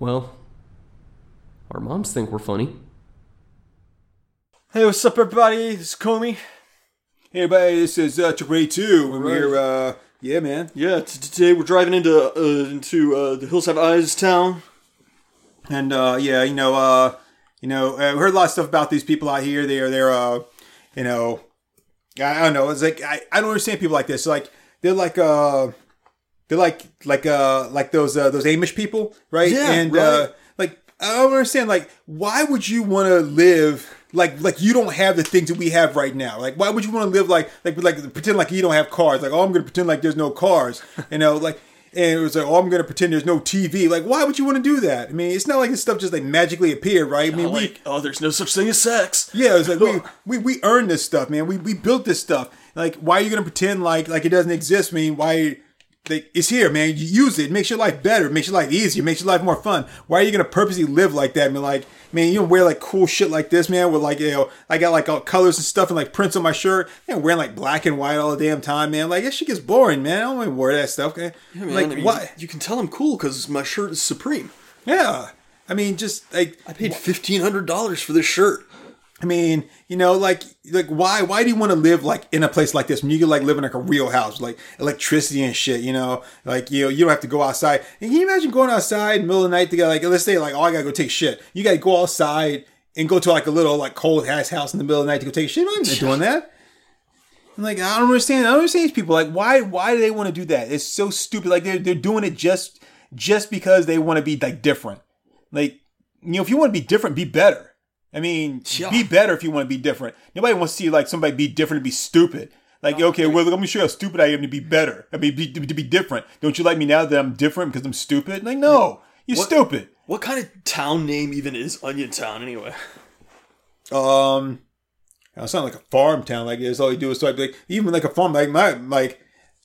Well, our moms think we're funny. Hey, what's up, everybody? This is Comey. Hey everybody, this is uh, Ray Two, and Right. we're uh, yeah, man. Yeah, t- today we're driving into uh, into uh, the Hills Have Eyes town. And uh, yeah, you know, uh, you know, uh, we heard a lot of stuff about these people out here. They're they're uh, you know, I, I don't know. It's like I, I don't understand people like this. Like they're like uh, they're like like uh like those uh, those Amish people, right? Yeah, and right. uh, like I don't understand. Like why would you want to live? Like, like you don't have the things that we have right now. Like, why would you want to live like, like, like pretend like you don't have cars? Like, oh, I'm gonna pretend like there's no cars. You know, like, and it was like, oh, I'm gonna pretend there's no TV. Like, why would you want to do that? I mean, it's not like this stuff just like magically appeared, right? I mean, we, oh, there's no such thing as sex. yeah, it's like we, we we earned this stuff, man. We we built this stuff. Like, why are you gonna pretend like like it doesn't exist? I mean, why? Like, it's here, man. You use it. It makes your life better. It makes your life easier. It makes your life more fun. Why are you gonna purposely live like that? I mean, like, man, you don't wear like cool shit like this, man. With like, you know, I got like all colors and stuff and like prints on my shirt. Man, wearing like black and white all the damn time, man. Like, that shit gets boring, man. I don't to wear that stuff. Okay? Yeah, man, like, I mean, why? You can tell I'm cool because my shirt is Supreme. Yeah. I mean, just like I paid fifteen hundred dollars for this shirt. I mean, you know, like, like why, why do you want to live like in a place like this when you could like live in like a real house, like electricity and shit, you know, like, you know, you don't have to go outside. And can you imagine going outside in the middle of the night to go like, let's say like, oh, I gotta go take shit. You gotta go outside and go to like a little like cold ass house in the middle of the night to go take shit. I'm not doing that. I'm like, I don't understand. I don't understand these people. Like, why, why do they want to do that? It's so stupid. Like they're, they're doing it just, just because they want to be like different. Like, you know, if you want to be different, be better. I mean, Yeah. be better if you want to be different. Nobody wants to see like somebody be different and be stupid. Like, okay, well, let me show you how stupid I am to be better. I mean, be, to be different. Don't you like me now that I'm different because I'm stupid? Like, no, you're What- stupid. What kind of town name even is Onion Town anyway? Um, it's not like a farm town. Like, it's all you do is like, like even like a farm. Like my like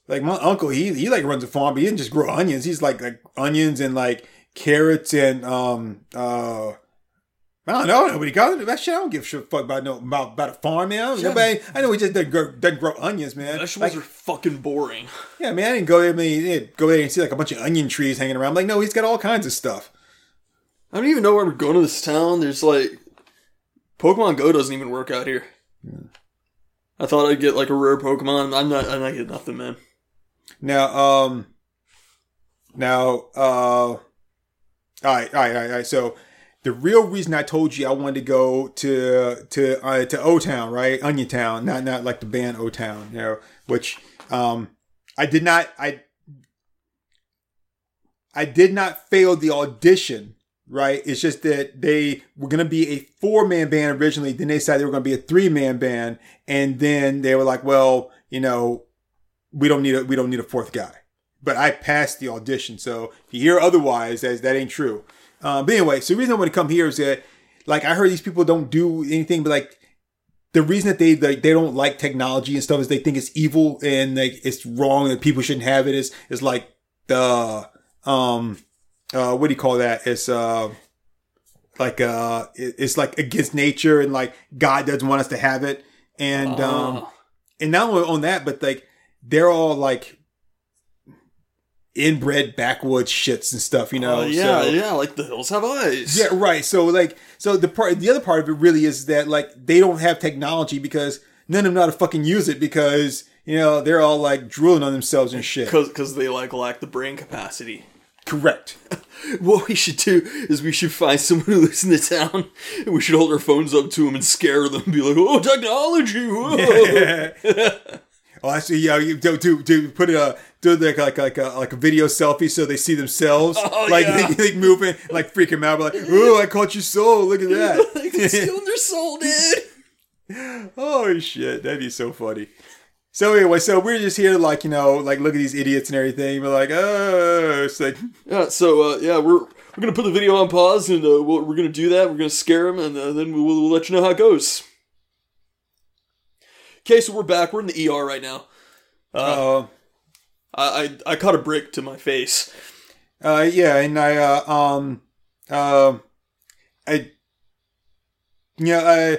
like my uncle, he he like runs a farm, but he didn't just grow onions. He's like like onions and like carrots and um uh. I don't know. Nobody got that shit. I don't give a shit fuck about no about, about a farm, man. Nobody. I know he just doesn't grow, doesn't grow onions, man. Vegetables Like, are fucking boring. yeah, man. I didn't go there. I mean, yeah, go there and see like a bunch of onion trees hanging around. like, no, he's got all kinds of stuff. I don't even know where we're going to this town. There's like Pokemon Go doesn't even work out here. I thought I'd get like a rare Pokemon. I'm not. I'm not getting nothing, man. Now, um, now, uh, all right, all right, all right, all right. So, the real reason I told you I wanted to go to to uh, to O Town, right, Onion Town, not not like the band O Town, you know, which um, I did not, I, I did not fail the audition. Right, it's just that they were going to be a four man band originally. Then they decided they were going to be a three man band, and then they were like, "Well, you know, we don't need a we don't need a fourth guy. But I passed the audition, so if you hear otherwise, that that ain't true. Uh, but anyway, so the reason I want to come here is that, like, I heard these people don't do anything, but like, the reason that they like they don't like technology and stuff is they think it's evil and like it's wrong and people shouldn't have it. Is is like the um uh what do you call that? It's uh like uh it's like against nature and like God doesn't want us to have it and um Oh. and not only on that, but like they're all like inbred backwoods shits and stuff, you know. Oh, yeah, so, yeah, like the hills have eyes. yeah, right. So like, so the part, the other part of it really is that like they don't have technology because none of them know how to fucking use it because you know they're all like drooling on themselves and shit. because they like lack the brain capacity. Correct. What we should do is we should find someone who lives in the town, and we should hold our phones up to them and scare them, and be like, "Oh, technology!" Whoa. Oh, actually, yeah, you do do, do put a do like like like a like a video selfie so they see themselves Oh, like yeah. like moving like freak them out, but like, oh, I caught your soul. Look at that. stealing their soul, dude. oh shit, that'd be so funny. So anyway, so we're just here to like you know like look at these idiots and everything. We're like, oh, it's like Yeah, so uh, yeah, we're we're gonna put the video on pause, and uh, we're, we're gonna do that. We're gonna scare them, and uh, then we'll, we'll let you know how it goes. Okay, so we're back. We're in the ER right now. uh, I I, I caught a brick to my face. uh yeah, and I uh um um I yeah I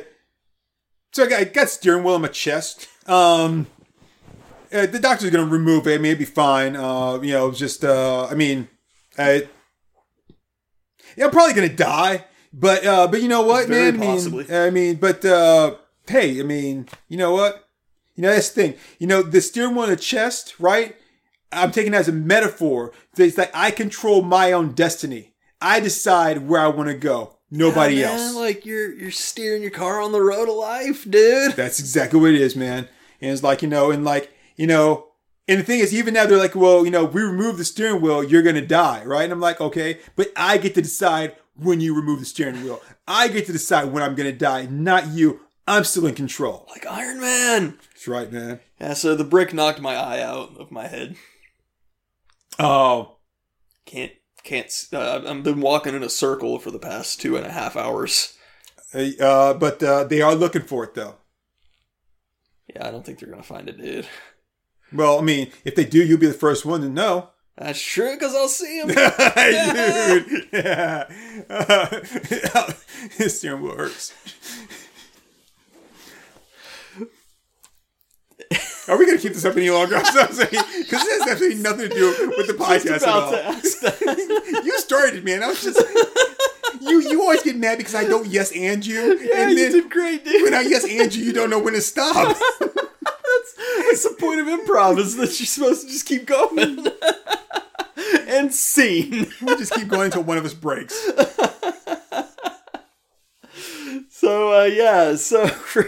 so I got, I got steering wheel in my chest. Um, uh, the doctor's gonna remove it. I mean, it'd be fine. Uh, you know, just uh, I mean, I yeah, I'm probably gonna die, but uh, but you know what, Very man? I mean- possibly. I mean, but uh, hey, I mean, you know what? You know that's the thing. You know the steering wheel in the chest, right? I'm taking it as a metaphor. It's like I control my own destiny. I decide where I want to go. Nobody Yeah, man, else. Like you're you're steering your car on the road of life, dude. That's exactly what it is, man. And it's like, you know, and like, you know, and the thing is, even now they're like, well, you know, we remove the steering wheel, you're going to die, right? And I'm like, okay, but I get to decide when you remove the steering wheel. I get to decide when I'm going to die, not you. I'm still in control. Like Iron Man. That's right, man. Yeah, so the brick knocked my eye out of my head. Oh, Can't can't. Uh, I've been walking in a circle for the past two and a half hours. uh, but uh, they are looking for it, though. Yeah, I don't think they're gonna find it, dude. Well, I mean, if they do, you'll be the first one to know. That's true, because I'll see him. Dude, yeah. His steering wheel hurts. Are we going to keep this up any longer? Because this has absolutely nothing to do with the podcast at all. to ask that. You started, man. I was just you. You always get mad because I don't yes and you, Yeah, and you then did great, dude. when I yes and you, you don't know when to stop. That's, that's the point of improv is that you're supposed to just keep going. and scene. we just keep going until one of us breaks. So uh, yeah, so for,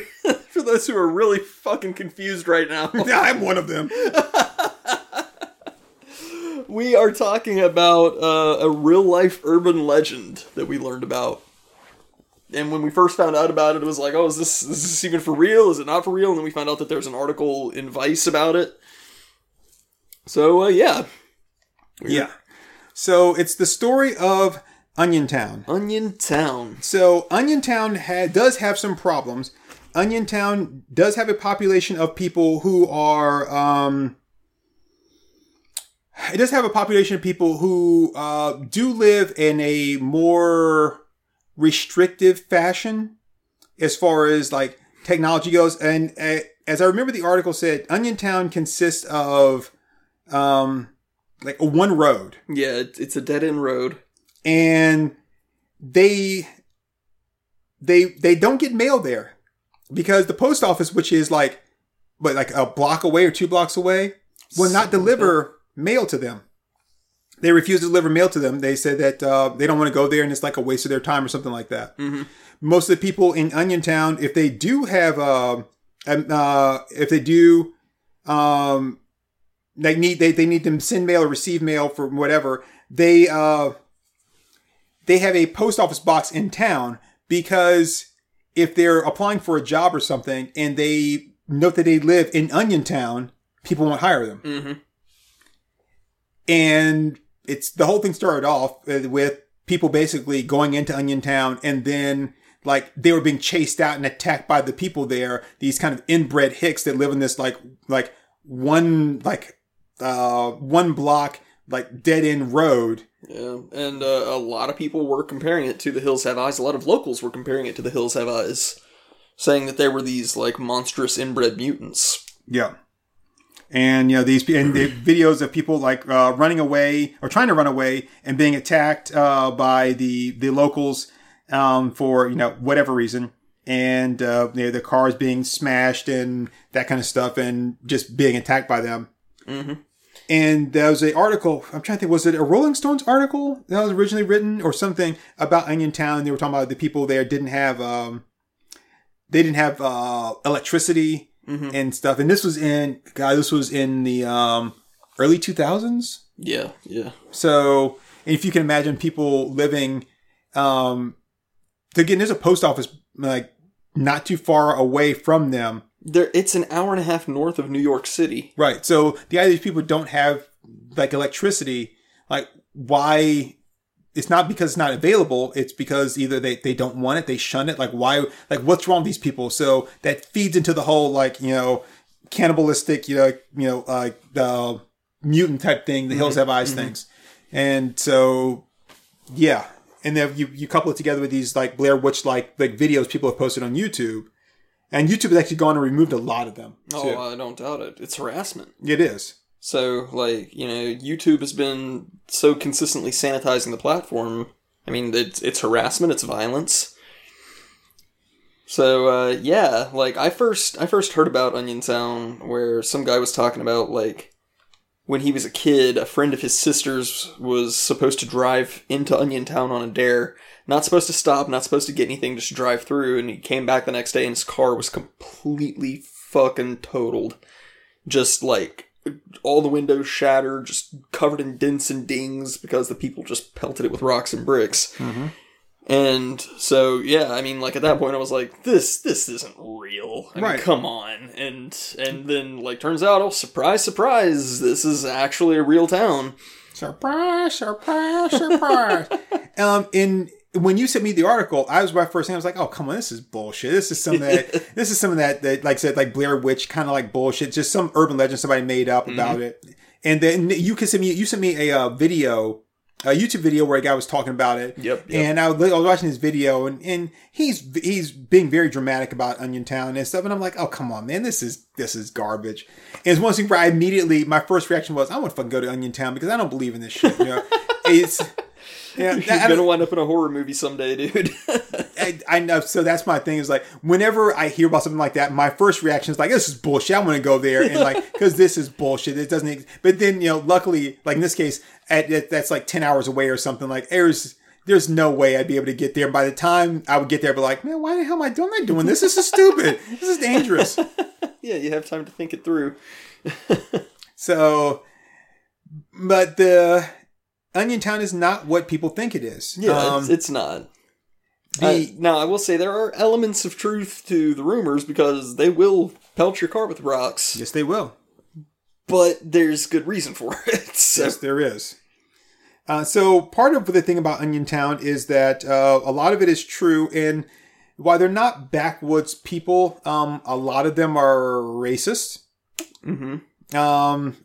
for those who are really fucking confused right now, Yeah, I'm one of them. we are talking about uh, a real life urban legend that we learned about. And when we first found out about it, it was like, oh, is this is this even for real? Is it not for real? And then we found out that there's an article in Vice about it. So uh, yeah, Yeah. So it's the story of Onion Town. Onion Town. So Onion Town ha- does have some problems. Onion Town does have a population of people who are. Um, it does have a population of people who uh, do live in a more restrictive fashion as far as like technology goes. And uh, as I remember, the article said Onion Town consists of um, like a one road Yeah, it's a dead end road. And they they they don't get mail there because the post office which is like but like a block away or two blocks away will not deliver mail to them. They refuse to deliver mail to them. They said that uh, they don't want to go there and it's like a waste of their time or something like that. Mhm. most of the people in onion town if they do have uh, uh if they do um they need they, they need to send mail or receive mail for whatever they uh they have a post office box in town because if they're applying for a job or something and they note that they live in Onion Town, people won't hire them. Mm-hmm. And it's the whole thing started off with people basically going into Onion Town and then like they were being chased out and attacked by the people there, these kind of inbred hicks that live in this like like one like uh one block like dead end road Yeah, and uh, a lot of people were comparing it to the Hills Have Eyes. A lot of locals were comparing it to the Hills Have Eyes, saying that they were these like monstrous inbred mutants. Yeah. And you know these and the videos of people like uh, running away or trying to run away and being attacked uh, by the the locals um, for you know whatever reason, and uh, you know, the cars being smashed and that kind of stuff, and just being attacked by them. Mm-hmm. And there was an article. I'm trying to think. Was it a Rolling Stones article that was originally written, or something about Onion Town? They were talking about the people there didn't have um, they didn't have uh, electricity Mhm. and stuff. And this was in God. This was in the um, early 2000s. Yeah, yeah. So if you can imagine people living, um, again, there's a post office like not too far away from them. There, it's an hour and a half north of New York City. Right. So the idea these people don't have like electricity, like why? It's not because it's not available. It's because either they, they don't want it, they shun it. Like why? Like what's wrong with these people? So that feeds into the whole like you know cannibalistic, you know, you know, uh, the mutant type thing. The hills have eyes things, and so yeah. And then you you couple it together with these like Blair Witch like like videos people have posted on YouTube, and YouTube has actually gone and removed a lot of them. Oh, too. I don't doubt it. It's harassment. it is. So, like, you know, YouTube has been so consistently sanitizing the platform. I mean, it's it's harassment, it's violence. So uh, yeah, like I first I first heard about Onion Town where some guy was talking about like when he was a kid, a friend of his sister's was supposed to drive into Onion Town on a dare, not supposed to stop, not supposed to get anything, just drive through, and he came back the next day and his car was completely fucking totaled, just like all the windows shattered, just covered in dents and dings because the people just pelted it with rocks and bricks. And so, yeah, I mean, like at that point, I was like, "This, this isn't real. I mean, Right. come on!" And and then, like, turns out, oh, surprise, surprise, this is actually a real town. Surprise, surprise, surprise. um, in when you sent me the article, I was my first thing. I was like, "Oh, come on, this is bullshit. This is some of that. this is some of that that, like said, like Blair Witch, kind of like bullshit. Just some urban legend somebody made up about it." And then you can send me. You sent me a uh, video. A YouTube video where a guy was talking about it. Yep, yep. And I was, I was watching his video, and, and he's he's being very dramatic about Onion Town and stuff. And I'm like, oh come on, man, this is this is garbage. And it's one thing where I immediately my first reaction was, I want to fucking go to Onion Town because I don't believe in this shit. You know, it's yeah, You're I, gonna wind up in a horror movie someday, dude. I, I know. So that's my thing. Is like whenever I hear about something like that, my first reaction is like, "This is bullshit." I want to go there and like because this is bullshit. It doesn't. But then you know, luckily, like in this case, at, at, that's like ten hours away or something. Like there's there's no way I'd be able to get there. By the time I would get there, I'd be like, "Man, why the hell am I doing? Not doing this. This is stupid. this is dangerous." yeah, you have time to think it through. So, but the Onion Town is not what people think it is. Yeah, Um, it's, it's not. the- Uh, now, I will say there are elements of truth to the rumors because they will pelt your car with rocks, yes, they will. but there's good reason for it. So, Yes, there is. Uh, so part of the thing about Onion Town is that uh, a lot of it is true, and while they're not backwoods people, um, a lot of them are racist. Mhm. Um,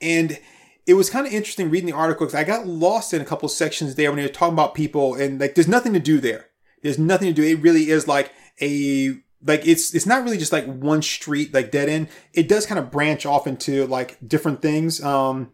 and it was kind of interesting reading the article because I got lost in a couple sections there when they were talking about people, and like there's nothing to do there. There's nothing to do. It really is like a like it's it's not really just like one street like dead end. It does kind of branch off into like different things. Um,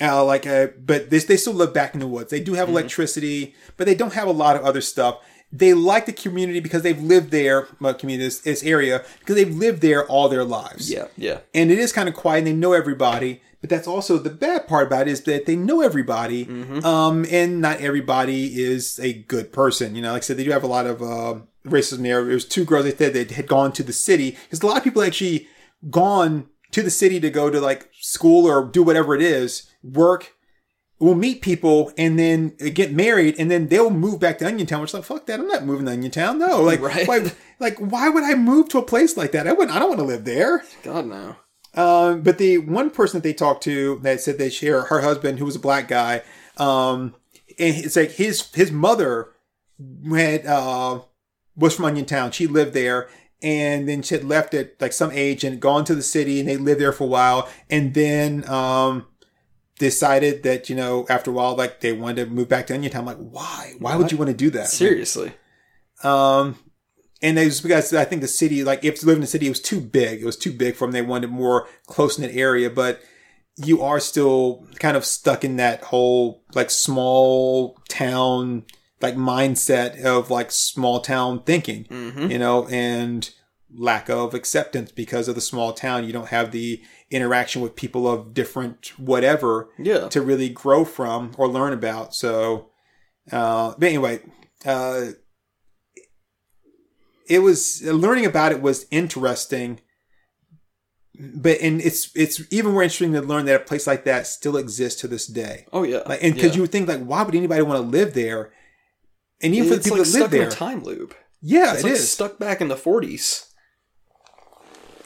uh, like, uh, but they, they still live back in the woods. They do have electricity, but they don't have a lot of other stuff. They like the community because they've lived there, well, community, this, this area, because they've lived there all their lives. yeah, yeah. And it is kind of quiet and they know everybody. But that's also the bad part about it is that they know everybody. Um, and not everybody is a good person. You know, like I said, they do have a lot of, uh, racism there. There was two girls they said that had gone to the city because a lot of people actually gone to the city to go to like school or do whatever it is, work, will meet people and then get married and then they'll move back to Onion Town. Which is like, fuck that. I'm not moving to Onion Town. No. Like, Right. why, like, why would I move to a place like that? I wouldn't, I don't want to live there. God, no. Um, but the one person that they talked to that said they share her husband, who was a black guy, um, and it's like his his mother had uh, was from Onion Town. She lived there, and then she had left at like some age and gone to the city, and they lived there for a while, and then um, decided that you know after a while, like they wanted to move back to Onion Town. I'm like, why? Why would you want to do that? Seriously. Um, and it was because I think the city, like if to live in the city, it was too big. It was too big for them. They wanted more close knit area, but you are still kind of stuck in that whole like small town like mindset of like small town thinking, Mhm. you know, and lack of acceptance because of the small town. You don't have the interaction with people of different whatever Yeah. to really grow from or learn about. So, uh, but anyway, uh, it was learning about it was interesting. But and it's it's even more interesting to learn that a place like that still exists to this day. Oh yeah. Like, and because Yeah. you would think like, why would anybody want to live there? And even for the it's people like that stuck live in there, a time loop. yeah, It's it like is. stuck back in the 40s.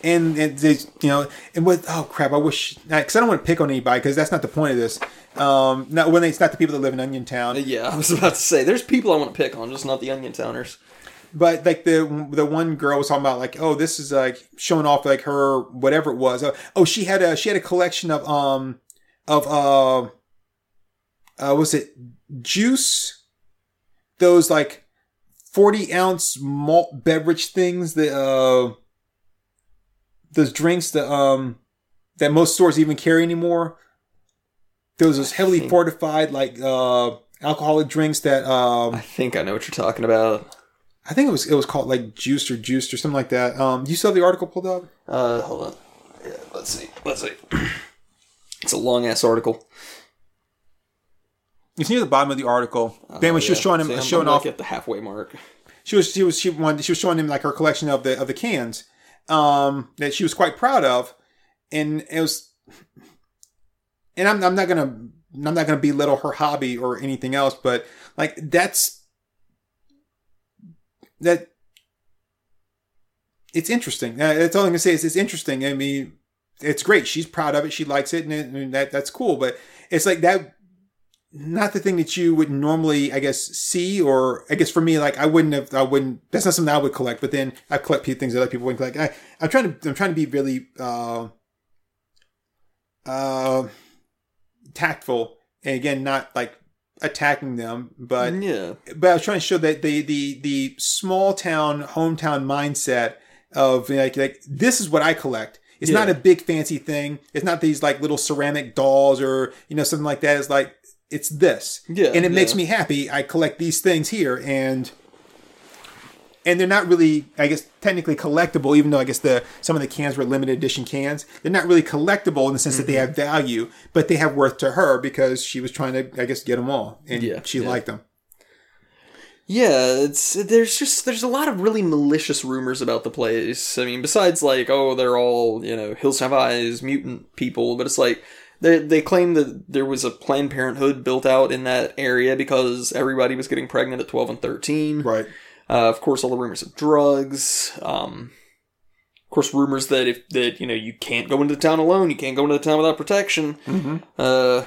and and they, you know, and with oh crap, I wish because I don't want to pick on anybody because that's not the point of this. Um, not when it's not the people that live in Onion Town, Yeah, I was about to say, there's people I want to pick on, just not the Onion Towners. But like the the one girl was talking about like oh this is like showing off like her whatever it was. Uh, oh, she had a she had a collection of um of uh uh was it Joose those like 40 ounce malt beverage things that uh those drinks that um that most stores even carry anymore those those heavily fortified like uh alcoholic drinks that um I think I know what you're talking about. I think it was it was called like juiced or juiced or something like that. Um, do you still have the article pulled up? Uh, hold on. Yeah, let's see. Let's see. it's a long ass article. It's near the bottom of the article. then when she was showing him, See, showing I'm, like, off, at the halfway mark. she was she was she wanted she was showing him like her collection of the of the cans, um, that she was quite proud of, and it was, and I'm I'm not gonna I'm not gonna belittle her hobby or anything else, but like that's that it's interesting. Uh, That's all I'm gonna say is it's interesting. I mean, it's great. She's proud of it. She likes it, and, it, and that that's cool. But it's like that, not the thing that you would normally, I guess, see. Or I guess for me, like I wouldn't have, I wouldn't. That's not something I would collect. But then I collect things that other people wouldn't collect. I, I'm trying to, I'm trying to be really, uh, uh, tactful, and again, not like attacking them, but yeah. but I was trying to show that the the the small town hometown mindset of like like this is what I collect. It's not a big fancy thing. It's not these like little ceramic dolls or you know something like that. It's like it's this, Yeah, and it makes me happy. I collect these things here, and and they're not really, I guess, technically collectible. Even though I guess the some of the cans were limited edition cans, they're not really collectible in the sense that they Mm-hmm. have value, but they have worth to her because she was trying to, I guess, get them all, and Yeah, she yeah. liked them. Yeah, it's there's just there's a lot of really malicious rumors about the place. I mean, besides like oh they're all you know hills have eyes mutant people, but it's like they they claim that there was a Planned Parenthood built out in that area because everybody was getting pregnant at twelve and thirteen. Right. Uh, of course, all the rumors of drugs. Um, of course, rumors that if that you know you can't go into the town alone, you can't go into the town without protection. Uh,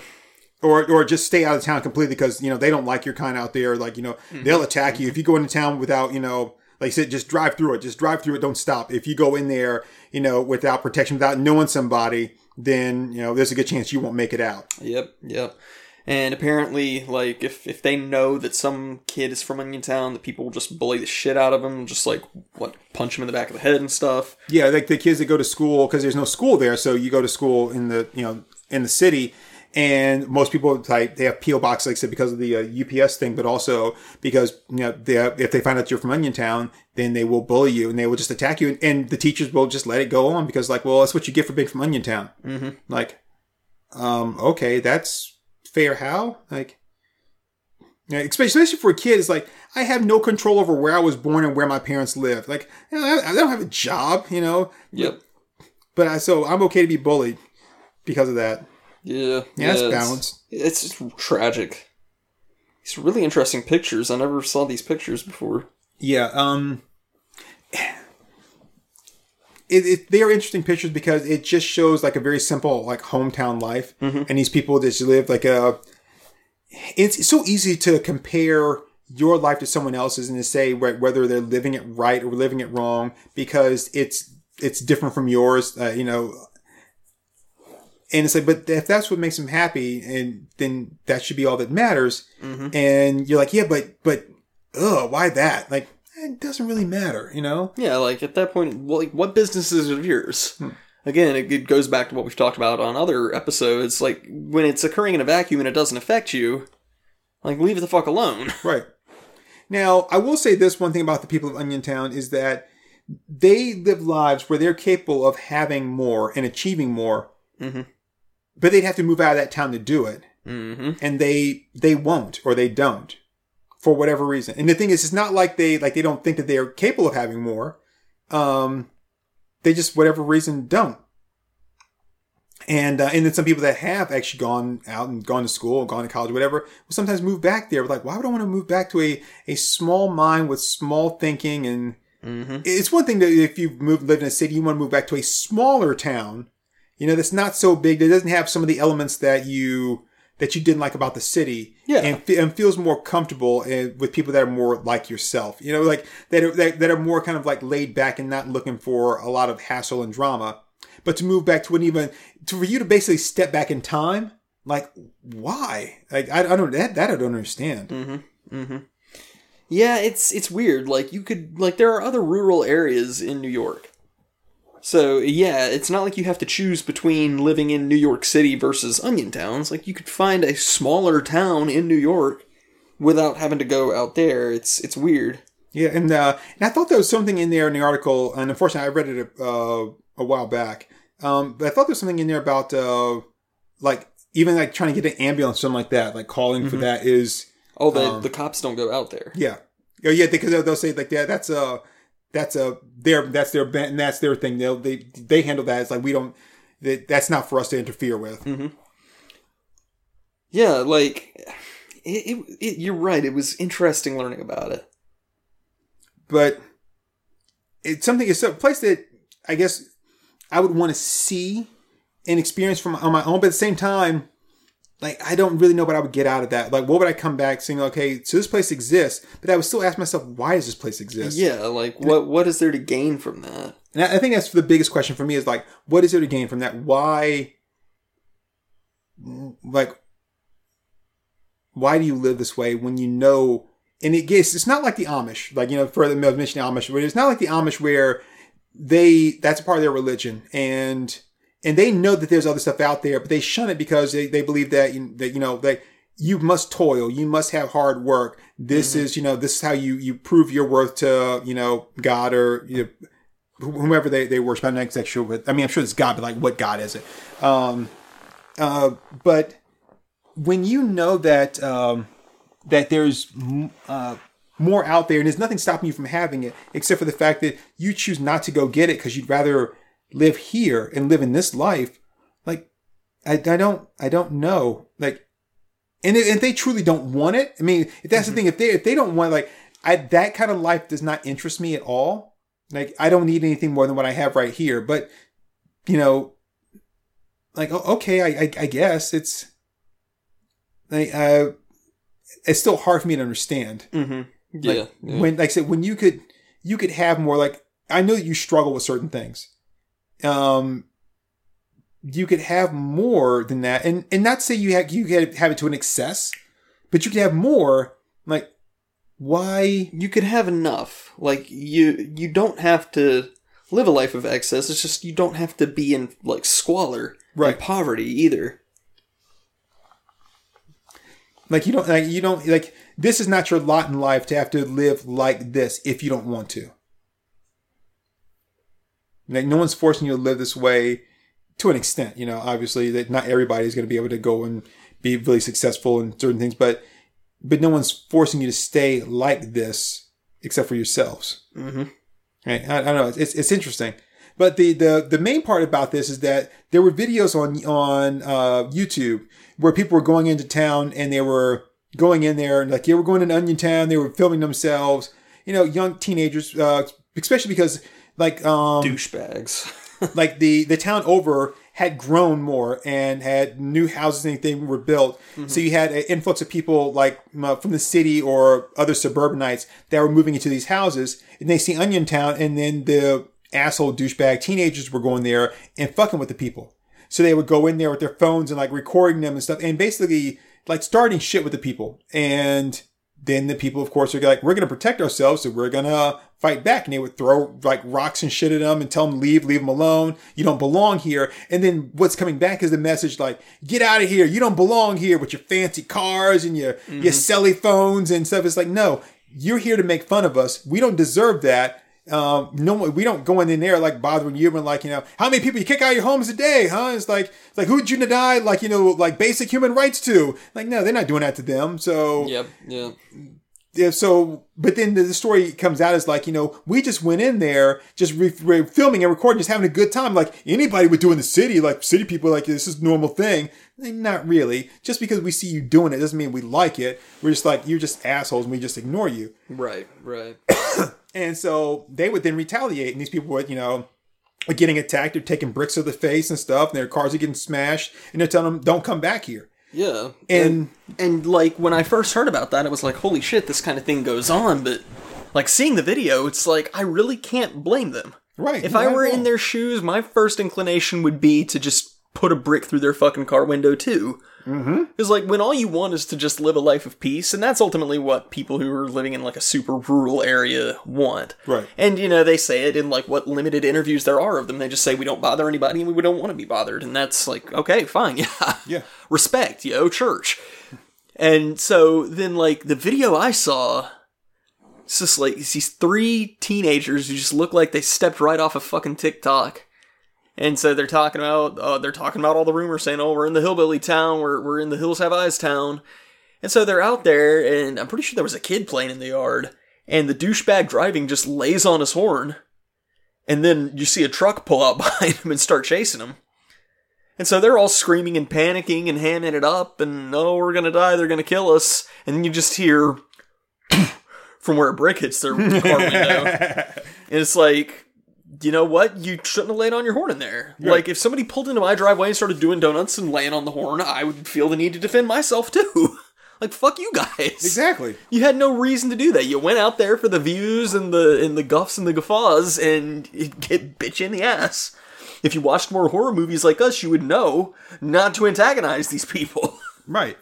or or just stay out of town completely because you know they don't like your kind out there. Like you know they'll attack you if you go into town without you know like I said, just drive through it. Just drive through it. Don't stop. If you go in there, you know, without protection, without knowing somebody, then you know there's a good chance you won't make it out. Yep, yep. And apparently, like, if if they know that some kid is from Onion Town, that people will just bully the shit out of him, just like what punch him in the back of the head and stuff. Yeah, like the kids that go to school because there's no school there, so you go to school in the you know in the city, and most people like they have PO box like I said because of the uh, UPS thing, but also because you know they if they find out you're from Onion Town, then they will bully you and they will just attack you, and, and the teachers will just let it go on because like well that's what you get for being from Onion Town. Mm-hmm. Like, um, okay, that's fair. How like. Especially for a kid, it's like I have no control over where I was born and where my parents live. Like, I, I don't have a job, you know. Yep. But I, so I'm okay to be bullied because of that. Yeah. Yeah, it's it's- balance. It's just tragic. These really interesting pictures. I never saw these pictures before. Yeah. Um. It, it, they are interesting pictures because it just shows like a very simple like hometown life, and these people just live like a. It's, it's so easy to compare your life to someone else's and to say wh- whether they're living it right or living it wrong because it's it's different from yours. Uh, you know, and it's like, but if that's what makes them happy, and then that should be all that matters. And you're like, yeah, but but, ugh, why that? Like, it doesn't really matter, you know? Yeah, like at that point, well, like, what business is it of yours? Hmm. Again, it, it goes back to what we've talked about on other episodes. Like when it's occurring in a vacuum and it doesn't affect you, like leave it the fuck alone. Right. Now, I will say this one thing about the people of Onion Town is that they live lives where they're capable of having more and achieving more, Mhm. but they'd have to move out of that town to do it, Mm-hmm. and they they won't or they don't for whatever reason. And the thing is, it's not like they like they don't think that they are capable of having more. Um, they just whatever reason don't. And uh, and then some people that have actually gone out and gone to school, and gone to college, whatever, will sometimes move back there. But Like, why would I want to move back to a, a small mind with small thinking? And Mm-hmm. it's one thing that if you've moved lived in a city, you want to move back to a smaller town, you know, that's not so big, that doesn't have some of the elements that you that you didn't like about the city, Yeah. and, and feels more comfortable with people that are more like yourself, you know, like that are, that, that are more kind of like laid back and not looking for a lot of hassle and drama. But to move back to an even to for you to basically step back in time, like why? Like I, I don't that that I don't understand. Mm-hmm. Mm-hmm. Yeah, it's it's weird. Like you could like there are other rural areas in New York. So yeah, it's not like you have to choose between living in New York City versus Onion Towns. Like you could find a smaller town in New York without having to go out there. It's it's weird. Yeah, and uh, and I thought there was something in there in the article, and unfortunately, I read it uh, a while back. Um, but I thought there was something in there about uh, like even like trying to get an ambulance, or something like that, like calling for that is Oh, the Um, the cops don't go out there. yeah, oh yeah, because they'll, they'll say like yeah, that's a that's a their that's their ban- and that's their thing. They'll they they handle that. It's like we don't. That, that's not for us to interfere with. Mm-hmm. Yeah, like it, it, it, you're right. It was interesting learning about it. but it's something it's a place that I guess I would want to see and experience from on my own, but at the same time, like I don't really know what I would get out of that. Like, what would I come back saying? Okay, so this place exists, but I would still ask myself, why does this place exist? Yeah, like what what is there to gain from that? And I think that's the biggest question for me is like, what is there to gain from that? Why, like, why do you live this way when you know? And it gets, it's not like the Amish, like, you know, further mentioning Amish, but it's not like the Amish where they, that's a part of their religion. And, and they know that there's other stuff out there, but they shun it because they, they believe that, you- that, you know, that you must toil, you must have hard work. This is, you know, this is how you, you prove your worth to, you know, God or, you know, whomever they, they worship. I'm not exactly sure what, I mean, I'm sure it's God, but like, what God is it? Um, uh, but when you know that, um, that there's uh, more out there and there's nothing stopping you from having it except for the fact that you choose not to go get it because you'd rather live here and live in this life. Like, I, I don't, I don't know. Like, and if, if they truly don't want it, I mean, if that's the thing, if they, if they don't want, like, I, that kind of life does not interest me at all. Like, I don't need anything more than what I have right here. But, you know, like, okay, I, I, I guess it's, like, uh, it's still hard for me to understand. Mm-hmm. Like, Yeah, yeah. When, like I said, when you could, you could have more. Like I know that you struggle with certain things. Um, you could have more than that, and and not say you have you could have it to an excess, but you could have more. Like why? you could have enough. Like you you don't have to live a life of excess. It's just you don't have to be in like squalor Right. and poverty either. Like you don't like you don't like this is not your lot in life to have to live like this if you don't want to. Like no one's forcing you to live this way to an extent, you know, obviously that not everybody is going to be able to go and be really successful in certain things, but but no one's forcing you to stay like this except for yourselves. Mm-hmm. Right? I, I don't know. It's it's interesting, but the the the main part about this is that there were videos on on uh, YouTube where people were going into town and they were going in there and like they were going in Onion Town. They were filming themselves. You know, young teenagers, uh, especially because like um Douchebags. like the the town over had grown more and had new houses and everything were built. So you had an influx of people like uh, from the city or other suburbanites that were moving into these houses, and they see Onion Town, and then the asshole douchebag teenagers were going there and fucking with the people. So they would go in there with their phones and like recording them and stuff, and basically like starting shit with the people. And then the people, of course, are like, we're going to protect ourselves, so we're going to fight back. And they would throw like rocks and shit at them and tell them, leave, leave them alone. You don't belong here. And then what's coming back is the message like, get out of here. You don't belong here with your fancy cars and your, your celly phones and stuff. It's like, no, you're here to make fun of us. We don't deserve that. Um, no, we don't go in there like bothering you and like, you know, how many people you kick out of your homes a day, huh? It's like, it's like, who'd you deny like, you know, like basic human rights to? Like, no, they're not doing that to them. So, yep. Yeah. Yeah, so, but then the, the story comes out as like, you know, we just went in there, just re- re- filming and recording, just having a good time, like anybody would do in the city. Like city people, like this is a normal thing. Eh, Not really. Just because we see you doing it doesn't mean we like it. We're just like you're just assholes, and we just ignore you. Right. Right. And so they would then retaliate, and these people would, you know, are getting attacked, they're taking bricks to the face and stuff, and their cars are getting smashed, and they're telling them, "Don't come back here." Yeah. And and like when I first heard about that, it was like, holy shit, this kind of thing goes on. But like seeing the video, it's like I really can't blame them. right, If I were in their shoes, my first inclination would be to just put a brick through their fucking car window too. Mm-hmm. Because like when all you want is to just live a life of peace, and that's ultimately what people who are living in like a super rural area want. Right. And you know they say it in like what limited interviews there are of them. They just say we don't bother anybody and we don't want to be bothered, and that's like okay, fine, yeah, Yeah. respect, yo, church. And so then, like, the video I saw, it's just like it's these three teenagers who just look like they stepped right off of fucking TikTok. And so they're talking about, uh, they're talking about all the rumors saying, oh, we're in the hillbilly town, we're, we're in the Hills Have Eyes town. And so they're out there, and I'm pretty sure there was a kid playing in the yard, and the douchebag driving just lays on his horn. And then you see a truck pull out behind him and start chasing him. And so they're all screaming and panicking and hamming it up, and oh, we're gonna die, they're gonna kill us. And then you just hear from where a brick hits their car window. And it's like, you know what? You shouldn't have laid on your horn in there. Like, if somebody pulled into my driveway and started doing donuts and laying on the horn, I would feel the need to defend myself too. like, fuck you guys. Exactly. You had no reason to do that. You went out there for the views and the and the guffs and the guffaws and get bitch in the ass. If you watched more horror movies like us, you would know not to antagonize these people. Right.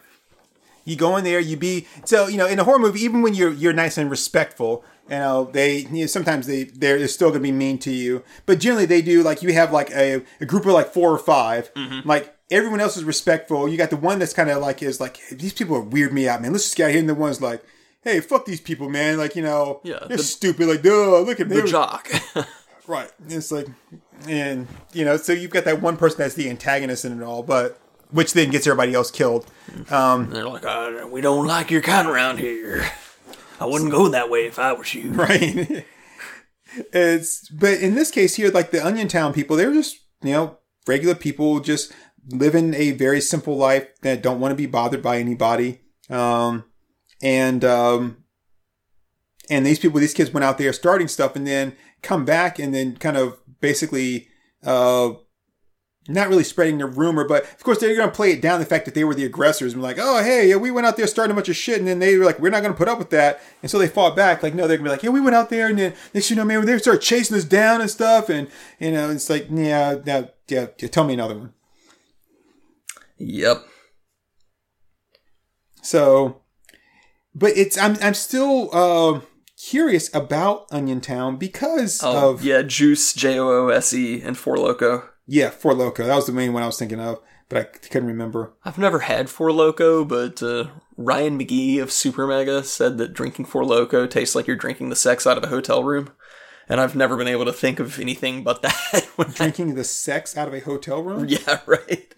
You go in there, you be so you know in a horror movie, even when you're you're nice and respectful, you know they you know, sometimes they they're still gonna be mean to you, but generally they do like you have like a, a group of like four or 5 mm-hmm. like everyone else is respectful. You got the one that's kind of like is like hey, these people are weird me out, man. Let's just get out here, and the one's like. Hey, fuck these people, man! Like you know, Yeah, they're the- stupid. Like, duh, look at me. The them. jock. Right. It's like, and you know, so you've got that one person that's the antagonist in it all, but which then gets everybody else killed. Um, They're like, uh, we don't like your kind around here. I wouldn't go that way if I was you. right. it's but in this case here, like the Onion Town people, they're just you know regular people just living a very simple life that don't want to be bothered by anybody. Um, and um, and these people, these kids went out there starting stuff, and then come back, and then kind of basically. Uh, not really spreading the rumor, but of course they're going to play it down the fact that they were the aggressors and be like, oh, hey, yeah, we went out there starting a bunch of shit. And then they were like, we're not going to put up with that. And so they fought back. Like, no, they're going to be like, yeah, we went out there and then next thing you know, man, they start chasing us down and stuff. And, you know, it's like, yeah, yeah, yeah, yeah tell me another one. Yep. So, but it's, I'm, I'm still, uh, curious about Onion Town because Oh, of, yeah, Joose, J O O S E, and Four Loco. Yeah, Four Loco. That was the main one I was thinking of, but I couldn't remember. I've never had Four Loco, but uh, Ryan Magee of Super Mega said that drinking Four Loco tastes like you're drinking the sex out of a hotel room. And I've never been able to think of anything but that. when I- Drinking the sex out of a hotel room? yeah, right.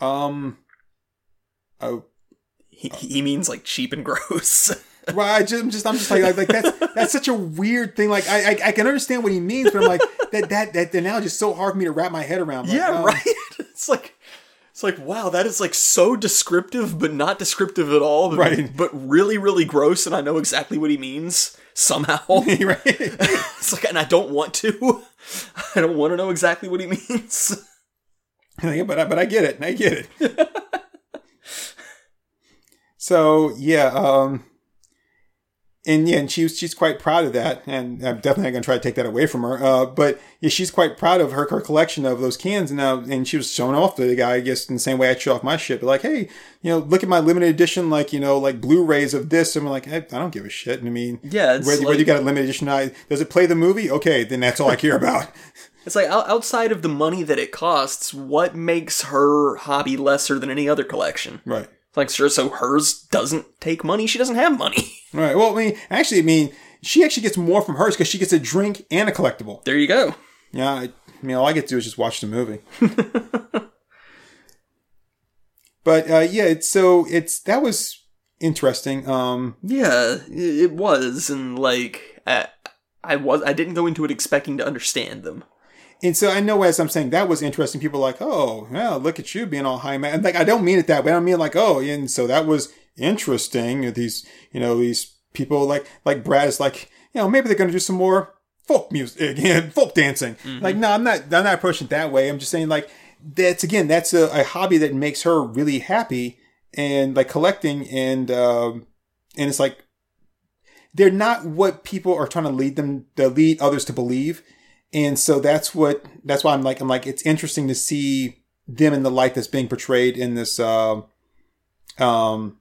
Um, oh, He, he means like cheap and gross. Well, I just, I'm just, I'm just like, like, like that's that's such a weird thing. Like, I, I, I can understand what he means, but I'm like, that, that, that, analogy is so hard for me to wrap my head around. Like, yeah, um, right. It's like it's like wow, that is like so descriptive, but not descriptive at all. But, Right. But really, really gross, and I know exactly what he means somehow. right? it's like, and I don't want to. I don't want to know exactly what he means. Yeah, but I, but I get it. I get it. so yeah, um, and yeah, and she was she's quite proud of that, and I'm definitely not going to try to take that away from her. Uh, but yeah, she's quite proud of her her collection of those cans And now, and she was showing off to the guy, I guess, in the same way I show off my shit. But like, hey, you know, look at my limited edition, like you know, like Blu-rays of this. And I'm like, hey, I don't give a shit. And I mean, Yeah, it's whether, like- whether you got a limited edition, I, does it play the movie? Okay, then that's all I care about. It's like outside of the money that it costs, what makes her hobby lesser than any other collection? right. It's like sure, so hers doesn't take money. She doesn't have money. Right. Well, I mean, actually, I mean, she actually gets more from hers because she gets a drink and a collectible. There you go. Yeah. I, I mean, all I get to do is just watch the movie. but uh, yeah, it's so it's that was interesting. Um, Yeah, it was, and like I, I was, I didn't go into it expecting to understand them. And so I know as I'm saying that was interesting. People are like, oh, well, look at you being all high man. And like, I don't mean it that way. I don't mean like, oh, and so that was interesting. These, you know, these people like like Brad is like, you know, maybe they're going to do some more folk music again, folk dancing. Like, no, I'm not. I'm not approaching it that way. I'm just saying like that's again that's a, a hobby that makes her really happy and like collecting and um and it's like they're not what people are trying to lead them to lead others to believe and so that's what that's why i'm like i'm like it's interesting to see them in the light that's being portrayed in this um um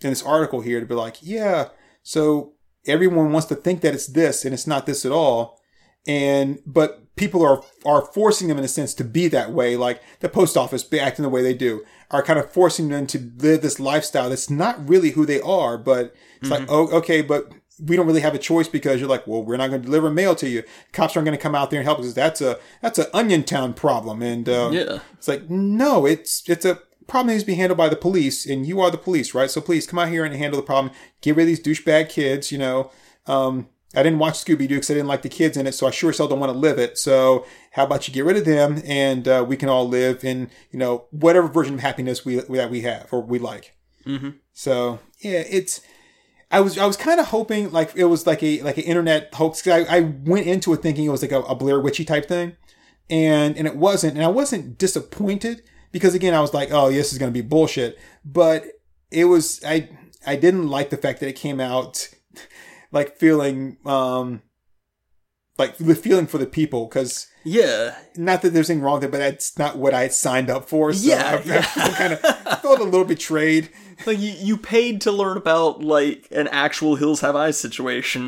in this article here to be like yeah so everyone wants to think that it's this and it's not this at all and but people are are forcing them in a sense to be that way. Like the post office be acting the way they do are kind of forcing them to live this lifestyle that's not really who they are. But it's like, oh, okay, but we don't really have a choice because you're like, well, we're not going to deliver mail to you. Cops aren't going to come out there and help us. That's a that's an Onion Town problem, and uh, Yeah. it's like no, it's it's a problem that needs to be handled by the police, and you are the police, right? So please come out here and handle the problem. Get rid of these douchebag kids. You know, um, I didn't watch Scooby Doo because I didn't like the kids in it, so I sure as hell don't want to live it. So how about you get rid of them, and uh, we can all live in you know whatever version of happiness we that we have or we like. Mm-hmm. So yeah, it's. I was I was kind of hoping like it was like a like an internet hoax. I, I went into it thinking it was like a, a Blair Witchy type thing, and and it wasn't. And I wasn't disappointed because again I was like, oh, this is gonna be bullshit. But it was I I didn't like the fact that it came out like feeling um like the feeling for the people because Yeah. not that there's anything wrong there, but that's not what I signed up for. So Yeah, I, yeah. kind of felt a little betrayed. Like you, you paid to learn about like an actual Hills Have Eyes situation.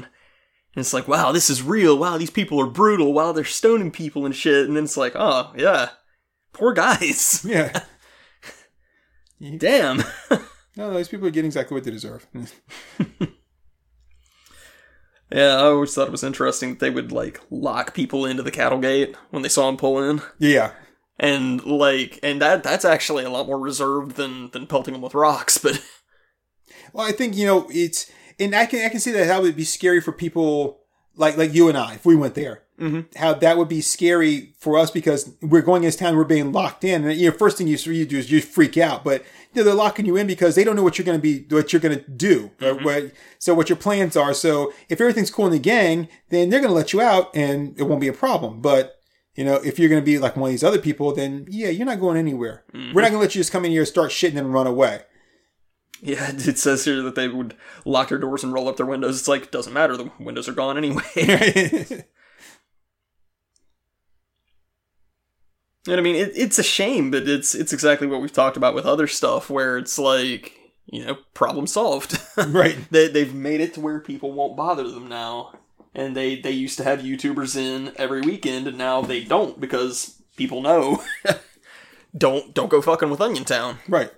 And it's like, wow, this is real. Wow, these people are brutal. Wow, they're stoning people and shit. And then it's like, oh, yeah. Poor guys. Yeah. Damn. No, those people are getting exactly what they deserve. yeah, I always thought it was interesting that they would like lock people into the cattle gate when they saw them pull in. Yeah. And like and that that's actually a lot more reserved than than pelting them with rocks, but Well, I think you know it's, and I can I can see that that would be scary for people like like you and I if we went there. Mhm. How that would be scary for us because we're going into town, we're being locked in, and you know, first thing you, you do is you freak out. But you know, they're locking you in because they don't know what you're going to be, what you're going to do, or what, so what your plans are. So if everything's cool in the gang, then they're going to let you out, and it won't be a problem. But you know, if you're going to be like one of these other people, then yeah, you're not going anywhere. We're not going to let you just come in here, start shitting, and run away. yeah, it says here that they would lock their doors and roll up their windows. It's like doesn't matter, the windows are gone anyway. And I mean, it, it's a shame, but it's it's exactly what we've talked about with other stuff, where it's like, you know, problem solved. right. they they've made it to where people won't bother them now, and they they used to have YouTubers in every weekend, and now they don't because people know. don't don't go fucking with Onion Town. Right.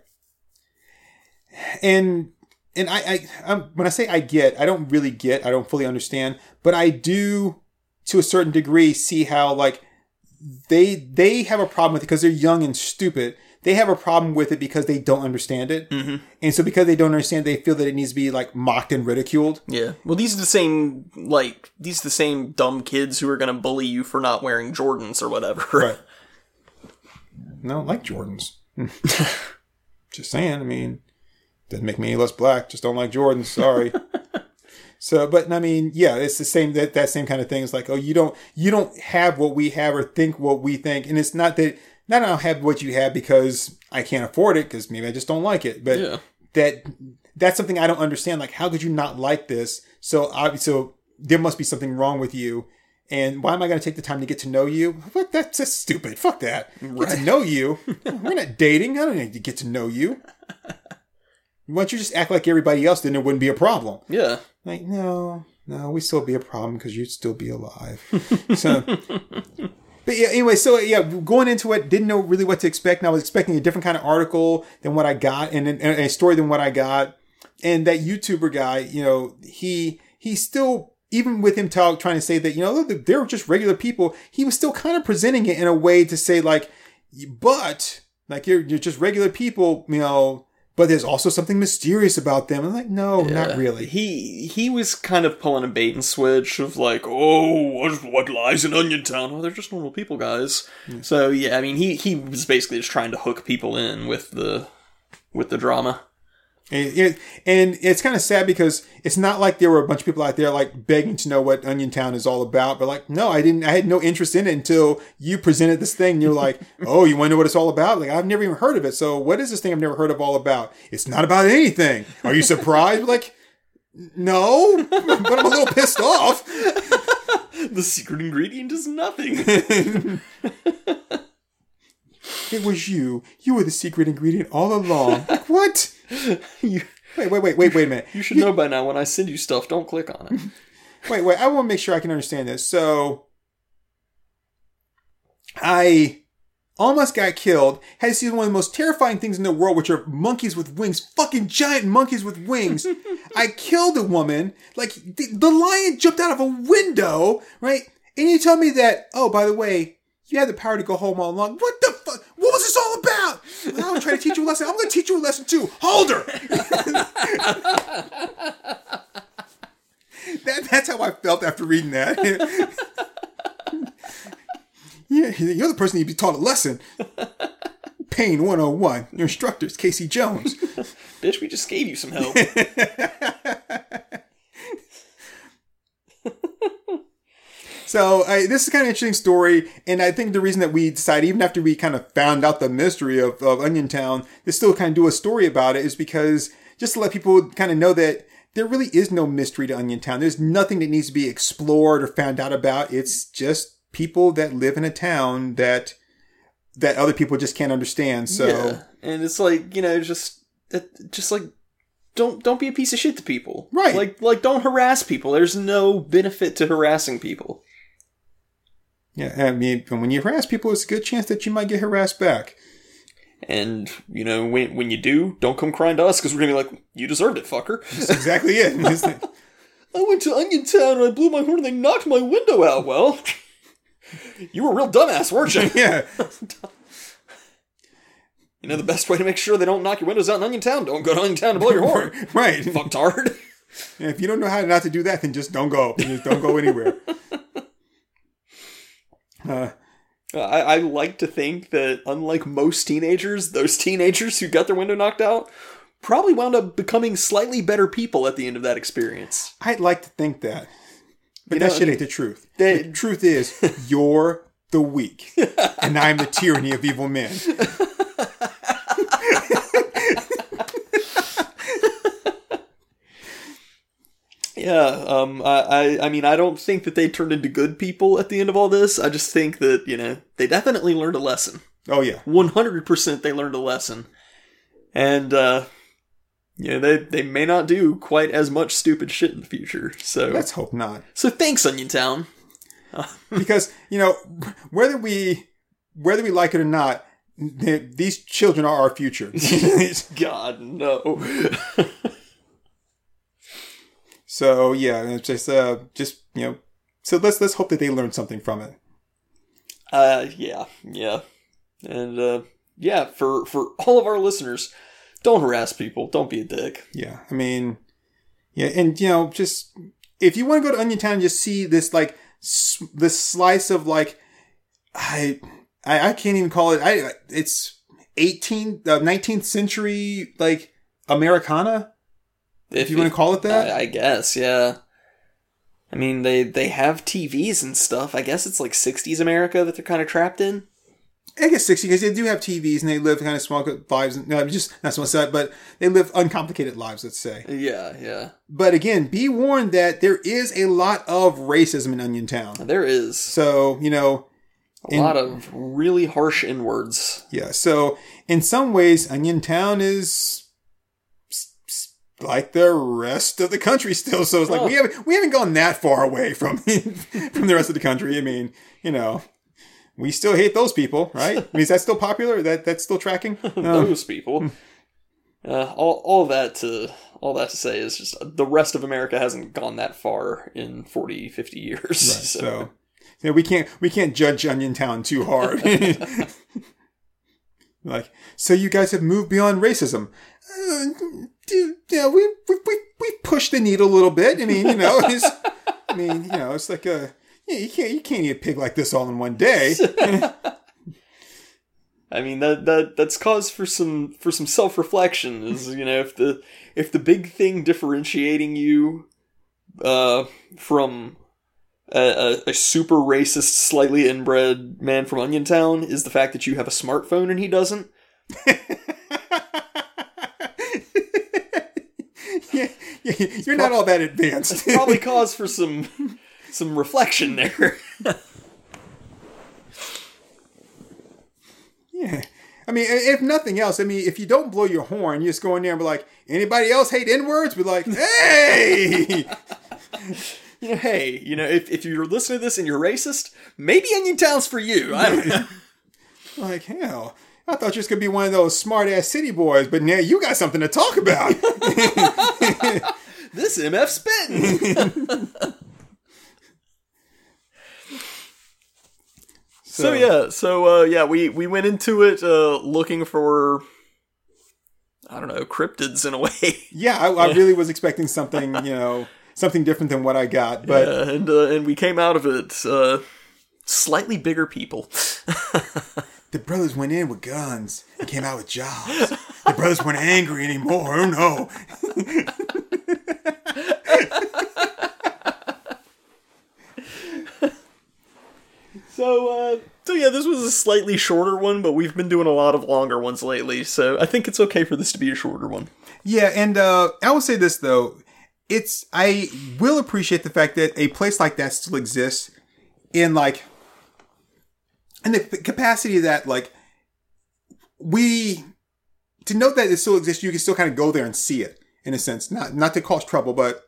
And and I, I I'm, when I say I get, I don't really get, I don't fully understand, but I do to a certain degree see how like they they have a problem with it because they're young and stupid. They have a problem with it because they don't understand it, Mm-hmm. and so because they don't understand, they feel that it needs to be like mocked and ridiculed. Yeah. Well, these are the same like these are the same dumb kids who are gonna bully you for not wearing Jordans or whatever. Right. No, I like Jordans. just saying. I mean, doesn't make me any less black. Just don't like Jordans. Sorry. so, but I mean, yeah, it's the same. That that same kind of thing. It's like, oh, you don't you don't have what we have or think what we think, and it's not that not I don't have what you have because I can't afford it because maybe I just don't like it, but Yeah. that that's something I don't understand. Like, how could you not like this? So, obviously, so there must be something wrong with you. And why am I going to take the time to get to know you? What? That's just stupid. Fuck that. Get to know you. We're not dating. I don't need to get to know you. Why don't you just act like everybody else? Then it wouldn't be a problem. Yeah. Like, no, no, we still be a problem because you'd still be alive. so, but yeah, anyway, so yeah, going into it, didn't know really what to expect. And I was expecting a different kind of article than what I got, and, and a story than what I got. And that YouTuber guy, you know, he he still even with him talk trying to say that you know they're just regular people, he was still kind of presenting it in a way to say like, but like you're you're just regular people, you know. But there's also something mysterious about them. I'm like, no, not really. He he was kind of pulling a bait and switch of like, oh, what, what lies in Onion Town? Oh, they're just normal people, guys. So yeah, I mean, he he was basically just trying to hook people in with the with the drama. And, it- and it's kind of sad because it's not like there were a bunch of people out there like begging to know what Onion Town is all about. But like, no, I didn't. I had no interest in it until you presented this thing. And you're like, oh, you want to know what it's all about? Like, I've never even heard of it. So what is this thing I've never heard of all about? It's not about anything. Are you surprised? like, no, but I'm a little pissed off. The secret ingredient is nothing. It was you. You were the secret ingredient all along. Like, what? you, Wait, wait, wait, wait, wait a minute. you should know by now when I send you stuff, don't click on it. Wait, wait. I want to make sure I can understand this. So, I almost got killed. Had to see one of the most terrifying things in the world, which are monkeys with wings, fucking giant monkeys with wings. I killed a woman. Like the, the lion jumped out of a window, right? And you tell me that, oh, by the way, you had the power to go home all along. What the fuck? What was this all about? I was trying to teach you a lesson. I'm going to teach you a lesson too. Hold her. that, that's how I felt after reading that. yeah, you're the person you'd be taught a lesson. Pain 101. Your instructor is Casey Jones. Bitch, we just gave you some help. So I, this is kind of an interesting story, and I think the reason that we decided, even after we kind of found out the mystery of, of Onion Town, to still kind of do a story about it is because just to let people kind of know that there really is no mystery to Onion Town. There's nothing that needs to be explored or found out about. It's just people that live in a town that that other people just can't understand. So yeah. And it's like, you know, just it, just like don't don't be a piece of shit to people. Right. Like like don't harass people. There's no benefit to harassing people. Yeah, I mean, when you harass people, it's a good chance that you might get harassed back. And you know, when when you do, don't come crying to us because we're gonna be like, you deserved it, fucker. That's exactly it. I went to Onion Town and I blew my horn and they knocked my window out. Well, you were a real dumbass, weren't you? yeah, You know the best way to make sure they don't knock your windows out in Onion Town? Don't go to Onion Town to blow your horn. right. Fucktard. Yeah, if you don't know how not to do that, then just don't go. Just don't go anywhere. Uh, I, I like to think that, unlike most teenagers, those teenagers who got their window knocked out probably wound up becoming slightly better people at the end of that experience. I'd like to think that, but You that know, shit ain't the truth. the truth is, you're the weak, and I'm the tyranny of evil men. Yeah, um, I, I, I mean, I don't think that they turned into good people at the end of all this. I just think that you know they definitely learned a lesson. Oh yeah, One hundred percent, they learned a lesson, and uh, you know they they may not do quite as much stupid shit in the future. So let's hope not, so thanks, Onion Town. because you know whether we whether we like it or not, th- these children are our future. God no. so yeah, it's just uh, just you know, so let's let's hope that they learn something from it. Uh, yeah, yeah, and uh, yeah, for for all of our listeners, don't harass people. Don't be a dick. Yeah, I mean, yeah, and you know, just if you want to go to Onion Town and just see this like s- this slice of like, I, I I can't even call it. I it's 18th, uh, 19th century like Americana. If you want to call it that, I, I guess, yeah. I mean, they they have TVs and stuff. I guess it's like '60s America that they're kind of trapped in. I guess 60 because they do have TVs and they live kind of small lives. No, just not small set, but they live uncomplicated lives. Let's say. Yeah, yeah. But again, be warned that there is a lot of racism in Onion Town. There is So you know, a in- lot of really harsh N words. Yeah. So in some ways, Onion Town is like the rest of the country still. So it's like we haven't we haven't gone that far away from from the rest of the country. I mean, you know, we still hate those people, right? I mean, is that still popular? That that's still tracking? Um, Those people. Uh, all all that to all that to say is just the rest of America hasn't gone that far in 40, 50 years. so. so yeah, we can't we can't judge Onion Town too hard. like, so you guys have moved beyond racism. Uh, dude, yeah, we we we we pushed the needle a little bit. I mean, you know, it's, I mean, you know, it's like a yeah, you can't you can't eat a pig like this all in one day. I mean that that that's cause for some for some self reflection. Is you know if the if the big thing differentiating you uh, from a, a, a super racist, slightly inbred man from Onion Town is the fact that you have a smartphone and he doesn't. yeah, yeah, you're not all that advanced. Probably cause for some some reflection there. Yeah. I mean, if nothing else, I mean, if you don't blow your horn, you just go in there and be like, anybody else hate N words? Be like, hey! you know, hey, you know, if, if you're listening to this and you're racist, maybe Onion Town's for you. I don't know. Like hell. I thought you was gonna be one of those smart ass city boys, but now you got something to talk about. this MF spitting. so, yeah, so uh, yeah, we we went into it uh, looking for I don't know cryptids in a way. yeah, I, I really was expecting something, you know, something different than what I got. But Uh, and uh, and we came out of it uh, slightly bigger people. The brothers went in with guns and came out with jobs. the brothers weren't angry anymore. Oh no. So, uh, so yeah, this was a slightly shorter one, but we've been doing a lot of longer ones lately, so I think it's okay for this to be a shorter one. Yeah, and uh, I will say this though, it's I will appreciate the fact that a place like that still exists in like in the capacity that like we to know that it still exists, you can still kind of go there and see it in a sense, not not to cause trouble, but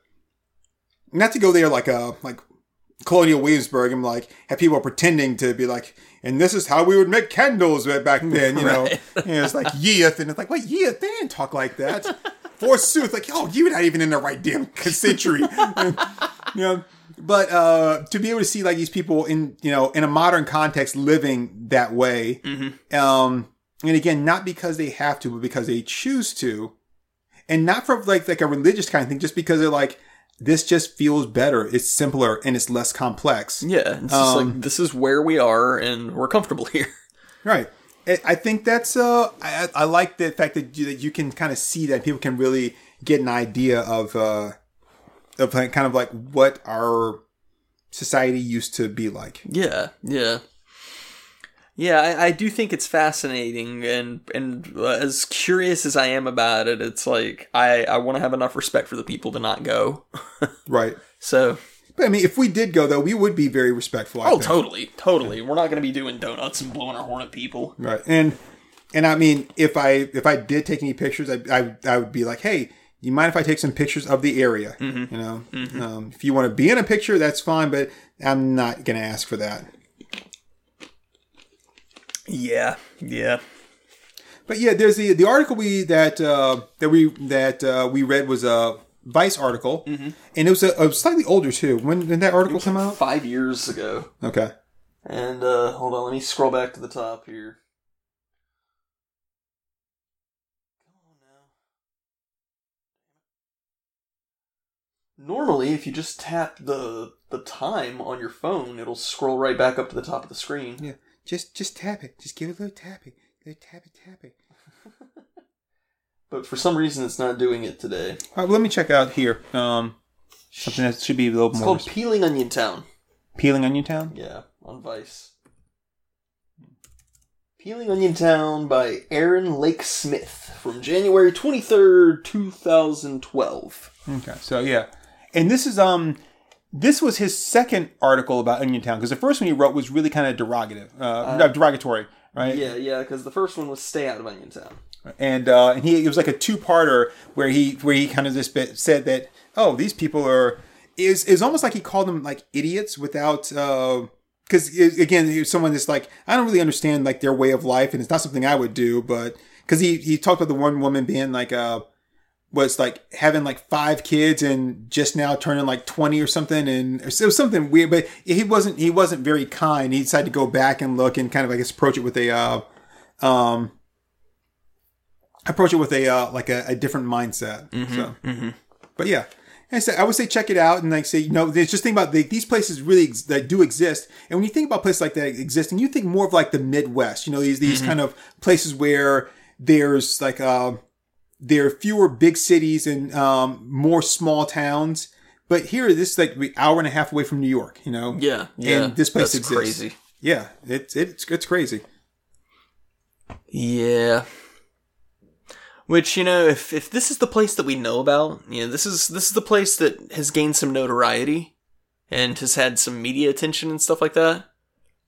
not to go there like uh like Colonial Williamsburg and like have people pretending to be like, and this is how we would make candles back then, you know. Right. And it's like Yeath, and it's like, what Yeath? They didn't talk like that. Forsooth, like, oh, you're not even in the right damn century. you know. But uh, to be able to see like these people in you know in a modern context living that way, um, and again, not because they have to, but because they choose to, and not from like like a religious kind of thing, just because they're like this just feels better, it's simpler, and it's less complex. Yeah, it's just Um, like this is where we are, and we're comfortable here. Right. I- think that's uh, I, I I like the fact that you, that you can kind of see that people can really get an idea of uh, of like, kind of like what our society used to be like. Yeah, yeah, yeah. I, I do think it's fascinating, and and as curious as I am about it, it's like I I want to have enough respect for the people to not go. Right. So, But I mean, if we did go though, we would be very respectful. I oh, think. totally, totally. We're not going to be doing donuts and blowing our horn at people. Right. And and I mean, if I if I did take any pictures, I I, I would be like, hey. You mind if I take some pictures of the area? Mm-hmm. You know, um, if you want to be in a picture, that's fine, but I'm not going to ask for that. Yeah, yeah. But yeah, there's the the article we that uh, that we that uh, we read was a Vice article, Mm-hmm. and it was a, a slightly older too. When did that article come out? Five years ago. Okay, And uh hold on, let me scroll back to the top here. Come on now. Normally, if you just tap the the time on your phone, it'll scroll right back up to the top of the screen. yeah, just just tap it, just give it a little tappy, little tappy tappy. But for some reason, it's not doing it today. Right, let me check out here. Um, something that should be a little It's more It's called Peeling Onion Town. peeling onion town. Yeah, on Vice. Peeling Onion Town by Aaron Lake Smith from January 23rd, 2012. Okay, so yeah, and this is um, this was his second article about Onion Town because the first one he wrote was really kind of derogative, uh, derogatory, right? Yeah, yeah, because the first one was Stay Out of Onion Town. and uh, and he it was like a two parter where he where he kind of just bit, said that oh these people are is is almost like he called them like idiots without uh, because again someone that's like I don't really understand like their way of life and it's not something I would do but because he he talked about the one woman being like uh was like having like five kids and just now turning like 20 or something and it was something weird but he wasn't he wasn't very kind he decided to go back and look and kind of I guess approach it with a uh um approach it with a uh, like a, a different mindset. so, but yeah, and so I would say check it out and like say you know there's just think about the, these places really ex- that do exist. And when you think about places like that existing, you think more of like the Midwest. You know these these kind of places where there's like uh, there are fewer big cities and um, more small towns. But here, this is like an hour and a half away from New York. You know, Yeah, yeah. and this place exists. crazy. Yeah, it's it's it's crazy. Yeah. Which you know, if if this is the place that we know about, you know, this is this is the place that has gained some notoriety and has had some media attention and stuff like that.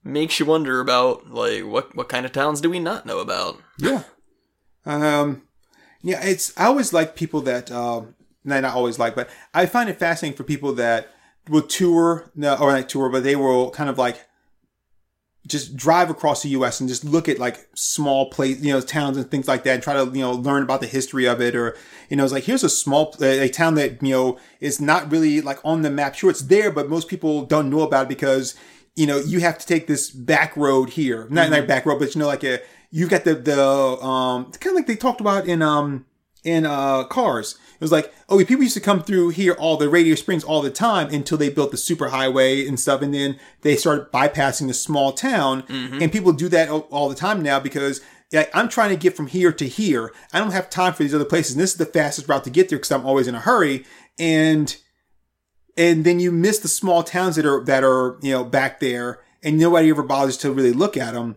Makes you wonder about like what what kind of towns do we not know about? Yeah. Um, yeah, it's, I always like people that, um, no, not always like, but I find it fascinating for people that, will tour, no, or not tour, but they will kind of like just drive across the U.S. and just look at like small place, you know, towns and things like that, and try to you know learn about the history of it, or you know, it's like here's a small a town that you know is not really like on the map. Sure, it's there, but most people don't know about it because you know you have to take this back road here, not Mm-hmm. like back road, but you know, like a you've got the the um kind of like they talked about in um in uh cars. It was like, oh, people used to come through here all the Radio Springs all the time until they built the superhighway and stuff, and then they started bypassing the small town. And people do that all, all the time now because like, I'm trying to get from here to here. I don't have time for these other places. And this is the fastest route to get there because I'm always in a hurry. And and then you miss the small towns that are that are you know back there, and nobody ever bothers to really look at them.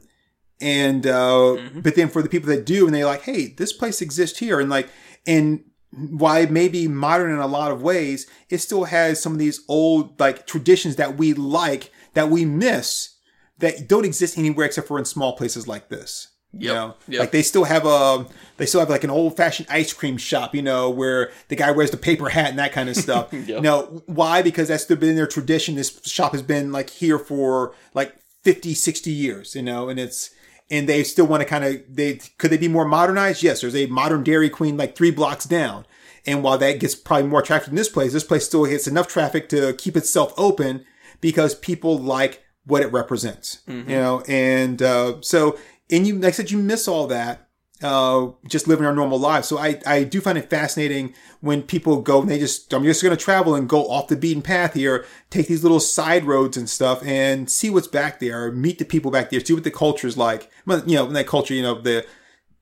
And uh, but then for the people that do, and they're like, hey, this place exists here, and like and why it may be modern in a lot of ways, it still has some of these old like traditions that we like that we miss that don't exist anywhere except for in small places like this. You know, Yep. like they still have a, they still have like an old fashioned ice cream shop, you know, where the guy wears the paper hat and that kind of stuff. Yep. No, why? Because that's been their tradition. This shop has been like here for like 50, 60 years, you know, and it's, and they still want to kind of, they, could they be more modernized? Yes, there's a modern Dairy Queen like three blocks down. And while that gets probably more traffic than this place, this place still gets enough traffic to keep itself open because people like what it represents, you know, and, uh, so, and you, like I said, you miss all that uh, just living our normal lives. So I, I do find it fascinating when people go and they just, I'm just going to travel and go off the beaten path here, take these little side roads and stuff and see what's back there, meet the people back there, see what the culture's like. Well, You know, in that culture, you know, the,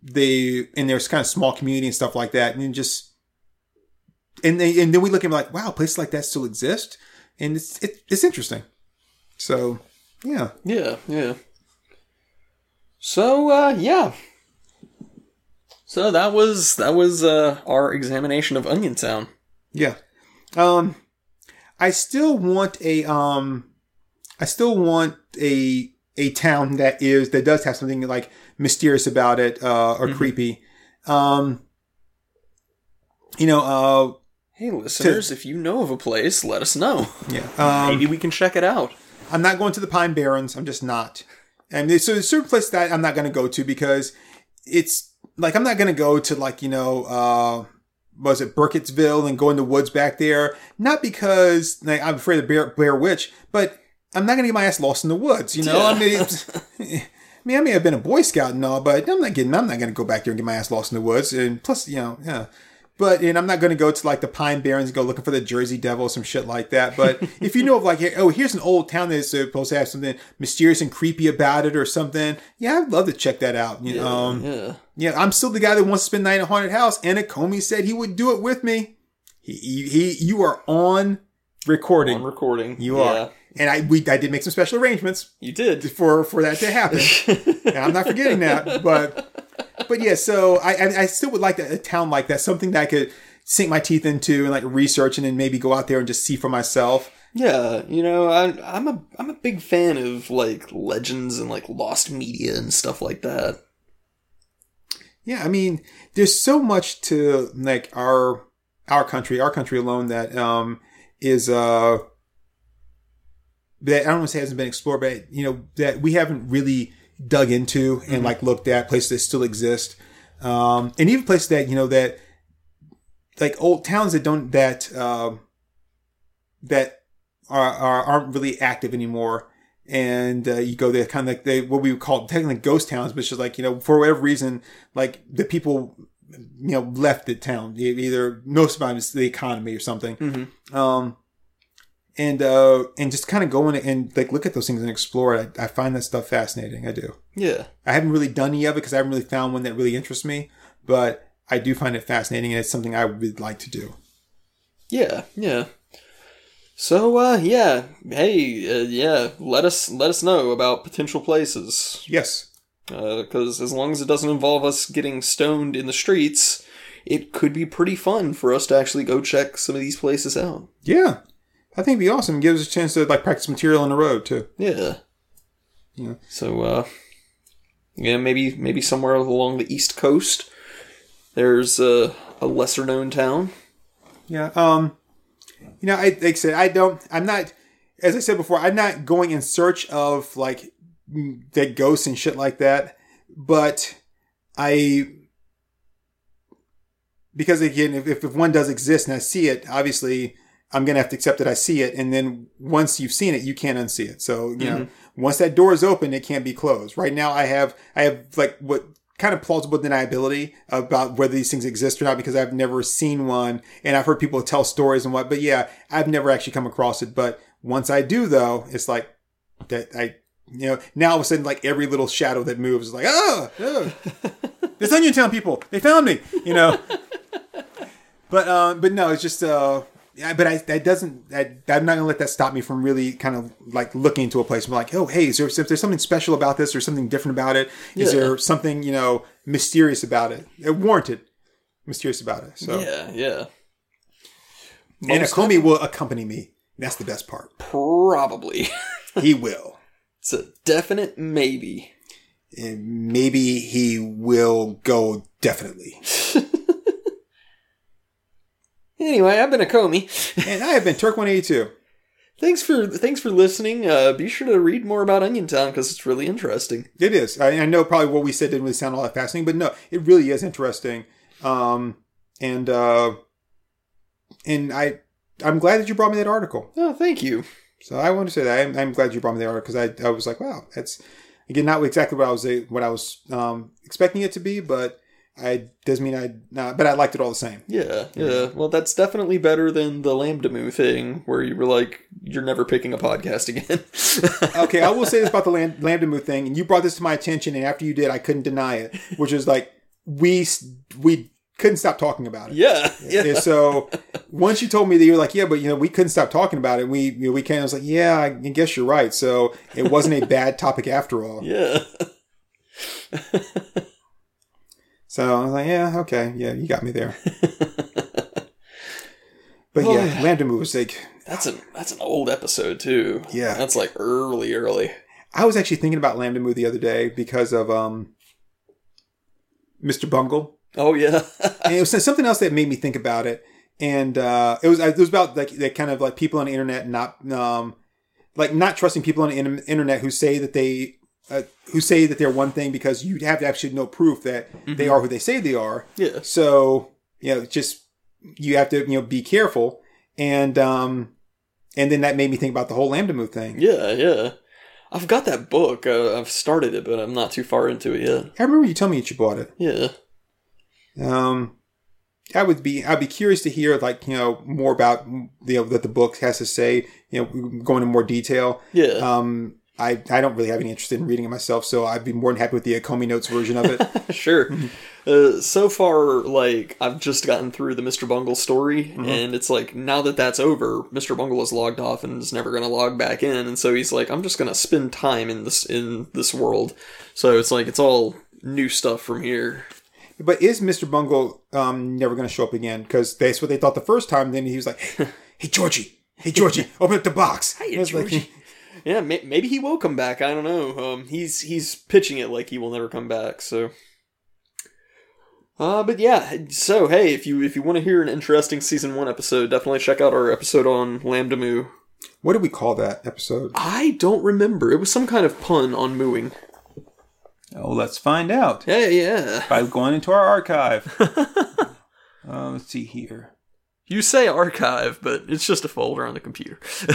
they, in their kind of small community and stuff like that. And just, and they, and then we look at like, wow, places like that still exist. And it's, it, it's interesting. So yeah. Yeah, yeah. So, uh, yeah. So that was that was uh, our examination of Onion Town. Yeah. Um, I still want a, um, I still want a, a town that is, that does have something like mysterious about it, uh, or creepy. Um, you know, uh, Hey, listeners, if you know of a place, let us know. yeah. Um, Maybe we can check it out. I'm not going to the Pine Barrens. I'm just not. And so there's certain place that I'm not going to go to because it's like I'm not going to go to like you know uh was it Burkittsville and go in the woods back there. Not because like, I'm afraid of Bear, Blair Witch, but I'm not going to get my ass lost in the woods. You know, I mean. I mean, I may have been a Boy Scout and all, but I'm not getting. I'm not going to go back there and get my ass lost in the woods. And plus, you know, yeah. But and I'm not going to go to like the Pine Barrens and go looking for the Jersey Devil or some shit like that. But if you know of like, oh, here's an old town that's supposed to have something mysterious and creepy about it or something, yeah, I'd love to check that out. You know, um, Yeah. yeah, I'm still the guy that wants to spend night in a haunted house. Anna Comey said he would do it with me. He, he, he you are on recording. On recording. you Yeah, are, and I we I did make some special arrangements You did. for for that to happen. and I'm not forgetting that, but but yeah. So I I, I still would like a, a town like that, something that I could sink my teeth into and like research, and then maybe go out there and just see for myself. Yeah, you know, I, I'm a I'm a big fan of like legends and like lost media and stuff like that. Yeah, I mean, there's so much to like our our country, our country alone that um is uh that I don't want to say hasn't been explored, but you know that we haven't really dug into and like looked at places that still exist, um, and even places that you know that like old towns that don't that um that are, are aren't really active anymore. And uh, you go there, kind of like they what we would call technically ghost towns, which is like you know for whatever reason, like the people you know left the town. Either most of the time it's the economy or something. Um and uh and just kind of go in and like look at those things and explore it. I, I find that stuff fascinating. I do. Yeah, i haven't really done any of it because i haven't really found one that really interests me but i do find it fascinating and it's something i would like to do. Yeah, yeah. So, uh, yeah, hey, uh, yeah, let us let us know about potential places. yes. Because as long as it doesn't involve us getting stoned in the streets, it could be pretty fun for us to actually go check some of these places out. yeah i think it'd be awesome it gives us a chance to like practice material on the road too Yeah. Yeah. So, uh, yeah, maybe maybe somewhere along the East Coast, there's uh, a lesser known town. Yeah. Um, you know, I like I said, I don't. I'm not. As I said before, I'm not going in search of like dead ghosts and shit like that. But I, because again, if, if one does exist and I see it, obviously I'm gonna have to accept that I see it. And then once you've seen it, you can't unsee it. So you know, once that door is open, it can't be closed. Right now, I have I have like what kind of plausible deniability about whether these things exist or not because I've never seen one and I've heard people tell stories and what. But yeah, I've never actually come across it. But once I do, though, it's like that I. You know, now all of a sudden, like every little shadow that moves is like, oh, oh. this Onion Town people, they found me, you know. but um, but no, it's just uh, yeah, but I that doesn't that I'm not gonna let that stop me from really kind of like looking into a place. I'm like, oh, hey, is there if there's something special about this, or something different about it? Is Yeah. there something you know mysterious about it? It warranted mysterious about it. So Yeah, yeah. and Most Akomi will accompany me. That's the best part. Probably. He will. it's a definite maybe. And maybe he will go definitely. Anyway, I've been a Comey. And I have been Turk 182. Thanks for thanks for listening. Uh, be sure to read more about Onion Town because it's really interesting. It is. I, I know probably what we said didn't really sound all that fascinating, but no, it really is interesting. Um, and uh, and I I'm glad that you brought me that article. Oh, thank you. So I want to say that I'm, I'm glad you brought me the article because I, I was like, wow, that's again not exactly what I was what I was um, expecting it to be, but I doesn't mean I not, but I liked it all the same. Yeah, yeah. Well, that's definitely better than the Lambda Moo thing where you were like, you're never picking a podcast again. Okay, I will say this about the Lam- Lambda Moo thing, and you brought this to my attention, and after you did, I couldn't deny it, which is like we we couldn't stop talking about it. yeah, yeah. And so once you told me that you were like, yeah, but you know, we couldn't stop talking about it. We you know, we came. I was like, yeah, I guess you're right. So it wasn't a bad topic after all. Yeah. So I was like, yeah, okay, yeah, you got me there. But yeah, Lambda was like, That's an that's an old episode too. Yeah. That's like early, early. I was actually thinking about Lambda Moo the other day because of um, Mr. Bungle. Oh yeah. and it was something else that made me think about it. And uh, it was it was about like that kind of like people on the internet not um, like not trusting people on the internet who say that they uh, who say that they're one thing because you have to actually know proof that they are who they say they are. yeah. So you know, just you have to you know be careful. And um, and then that made me think about the whole Lambda Moo thing. Yeah, yeah. I've got that book. Uh, I've started it, but I'm not too far into it yet. I remember you telling me that you bought it. Yeah. Um, I would be I'd be curious to hear like you know more about you know that the book has to say. You know, going into more detail. Yeah. Um, I I don't really have any interest in reading it myself, so I'd be more than happy with the Comey Notes version of it. sure. Uh, so far, like I've just gotten through the Mr. Bungle story, and it's like now that that's over, Mr. Bungle is logged off and is never going to log back in, and so he's like, I'm just going to spend time in this in this world. So it's like it's all new stuff from here. but is Mr. Bungle um never going to show up again? Because that's what they thought the first time. Then he was like, "Hey, Georgie, hey Georgie, open up the box." Hey, it's like- Georgie. Yeah, may- maybe he will come back. I don't know. Um, he's he's pitching it like he will never come back. So, uh, but yeah. So hey, if you if you want to hear an interesting season one episode, definitely check out our episode on Lambda Moo. what did we call that episode? I don't remember. It was some kind of pun on mooing. Oh, let's find out Yeah, yeah. by going into our archive. uh, let's see here. You say archive, but it's just a folder on the computer.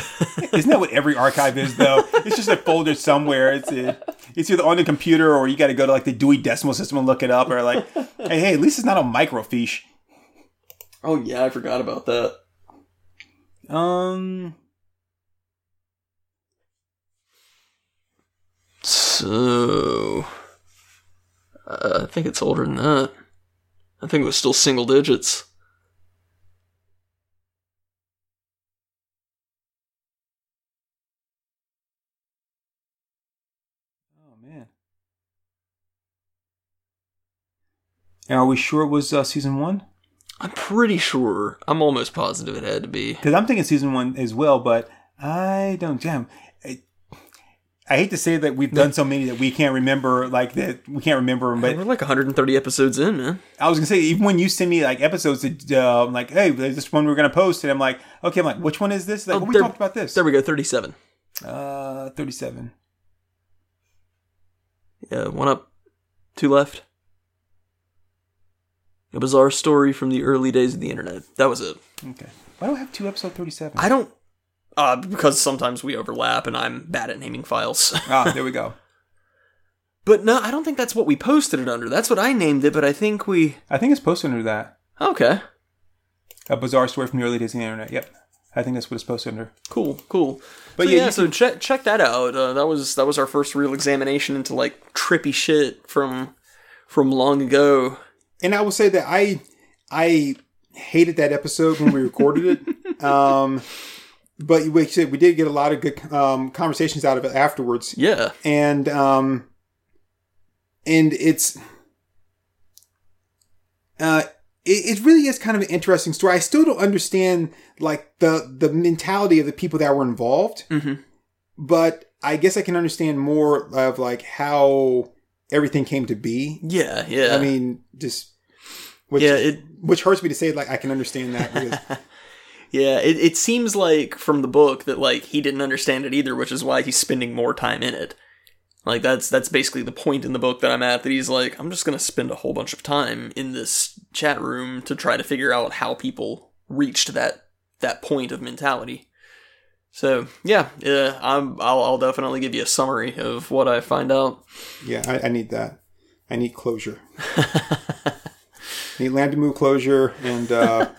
Isn't that what every archive is, though? It's just a folder somewhere. It's a, it's either on the computer or you got to go to like the Dewey Decimal System and look it up, or like, hey, hey, at least it's not on microfiche. oh yeah, I forgot about that. Um, So, uh, I think it's older than that. I think it was still single digits. Are we sure it was uh, season one? I'm pretty sure. I'm almost positive it had to be. Because I'm thinking season one as well, but I don't. Damn, I, I hate to say that we've done so many that we can't remember, like that we can't remember them. But We're like 130 episodes in, man. I was gonna say, even when you send me like episodes, that, uh, I'm like, hey, there's this one we're gonna post, and I'm like, okay, I'm like, which one is this? Like, Oh, we there- talked about this. There we go, 37. Uh, 37. Yeah, one up, two left. A bizarre story from the early days of the internet. That was it. Okay. Why do I have two episode 37? I don't. Uh, because sometimes we overlap and I'm bad at naming files. ah, there we go. but no, I don't think that's what we posted it under. That's what I named it, but I think we. I think it's posted under that. Okay. A bizarre story from the early days of the internet. Yep. I think that's what it's posted under. Cool, cool. But But yeah, yeah, so check check that out. Uh, that was that was our first real examination into like trippy shit from from long ago. And I will say that I I hated that episode when we recorded it. Um, but we said we did get a lot of good um, conversations out of it afterwards, Yeah, and um, and it's uh, it, it really is kind of an interesting story. I still don't understand like the the mentality of the people that were involved, Mhm. but I guess I can understand more of like how everything came to be. yeah, yeah. I mean, just which, yeah, it which hurts me to say. Like I can understand that because yeah it it seems like from the book that like he didn't understand it either, which is why he's spending more time in it. Like that's that's basically the point in the book that I'm at. That he's like, I'm just gonna spend a whole bunch of time in this chat room to try to figure out how people reached that that point of mentality. So yeah, yeah, I'm, I'll, I'll definitely give you a summary of what I find out. yeah, I, I need that. I need closure. I need Lambda Moo closure and uh,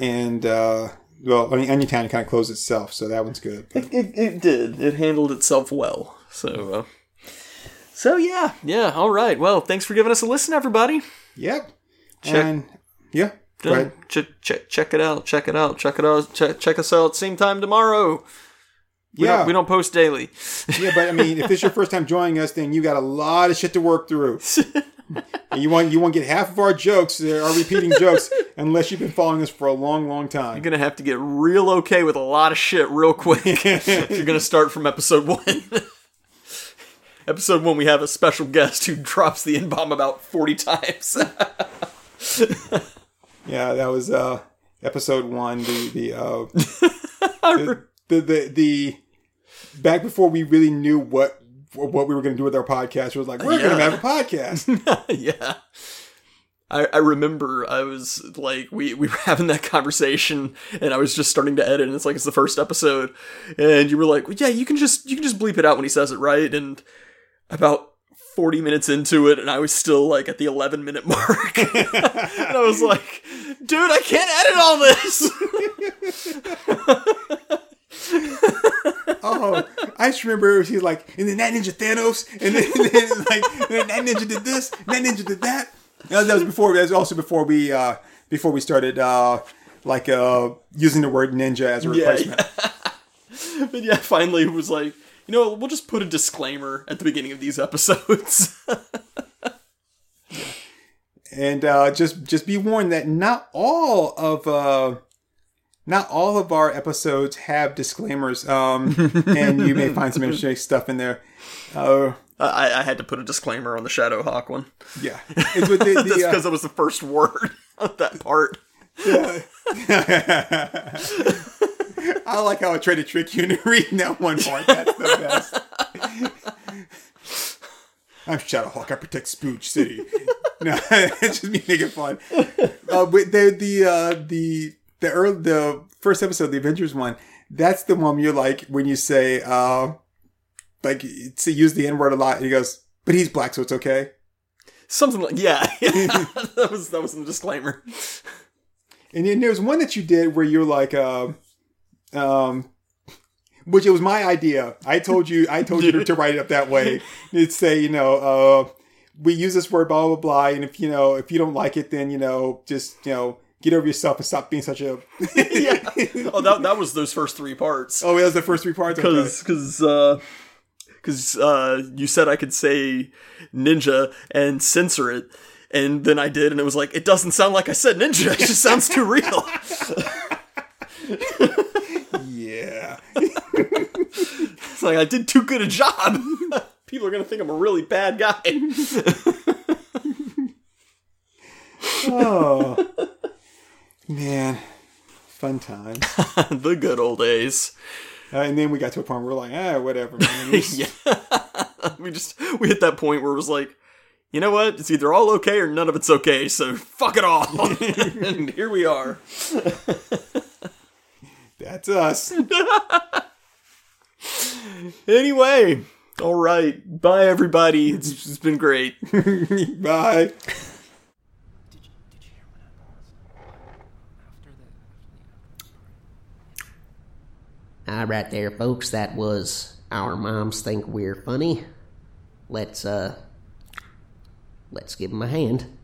and uh, well, I mean, Onion Town kind of closed itself, so that one's good. But It, it did. It handled itself well. So, uh, so yeah, yeah. All right. Well, thanks for giving us a listen, everybody. yep, Check- and yeah, go ahead. Check, check, check it out. Check it out. Check it out. Check, check us out same time tomorrow. We Yeah. don't, we don't post daily. Yeah, but I mean, if this is your first time joining us, then you got a lot of shit to work through. and you want you won't get half of our jokes, uh, our repeating jokes, unless you've been following us for a long, long time. You're gonna have to get real okay with a lot of shit real quick. you're gonna start from episode one. episode one, we have a special guest who drops the N bomb about forty times. Yeah, that was uh episode one. The the uh the, the, the the back before we really knew what what we were going to do with our podcast. It was like we're going to have a podcast. yeah. I, I remember I was like we, we were having that conversation and I was just starting to edit and it's like it's the first episode and you were like well, yeah you can just you can just bleep it out when he says it right and about 40 minutes into it and I was still like at the 11 minute mark and I was like dude I can't edit all this oh, I just remember he was like, and then that ninja Thanos, and then, and then like and then that ninja did this, and that ninja did that. No, that was before. That was also before we uh before we started uh like uh using the word ninja as a Yeah, replacement. but yeah finally it was like you know we'll just put a disclaimer at the beginning of these episodes and uh, just just be warned that not all of uh, not all of our episodes have disclaimers, um, and you may find some interesting stuff in there. Uh, I, I had to put a disclaimer on the Shadow Hawk one. yeah, it's with the, That's the, uh, because it was the first word of that part. I like how I tried to trick you into reading that one part. That's the best. I'm Shadowhawk. I protect Spooch City. No, it's just me making fun. Uh, but the the uh, the the early, the first episode, the Avengers one, that's the one you're like when you say uh, like to use the N word a lot. And he goes, "But he's black, so it's okay." Something like yeah, that was that was the disclaimer. And then there's one that you did where you're like, uh, um, which it was my idea. I told you, I told you to, to write it up that way. It'd say, you know, uh, we use this word, blah blah blah, and if you know, if you don't like it, then you know, just you know, get over yourself and stop being such a. yeah. Oh, that that was those first three parts. Oh, that was the first three parts. Okay. Because because uh, because uh, you said I could say ninja and censor it. And then I did, and it was like, it doesn't sound like I said ninja. It just sounds too real. Yeah. It's like I did too good a job. People are gonna think I'm a really bad guy. Oh man, fun times. the good old days. Uh, and then we got to a point where we're like, ah, whatever, man. It's- Yeah. we just we hit that point where it was like, you know what? It's either all okay or none of it's okay. So fuck it all. and here we are. That's us. Anyway, all right. Bye, everybody. It's, it's been great. Bye. All right, there, folks. That was our moms think we're funny. Let's uh, let's give them a hand.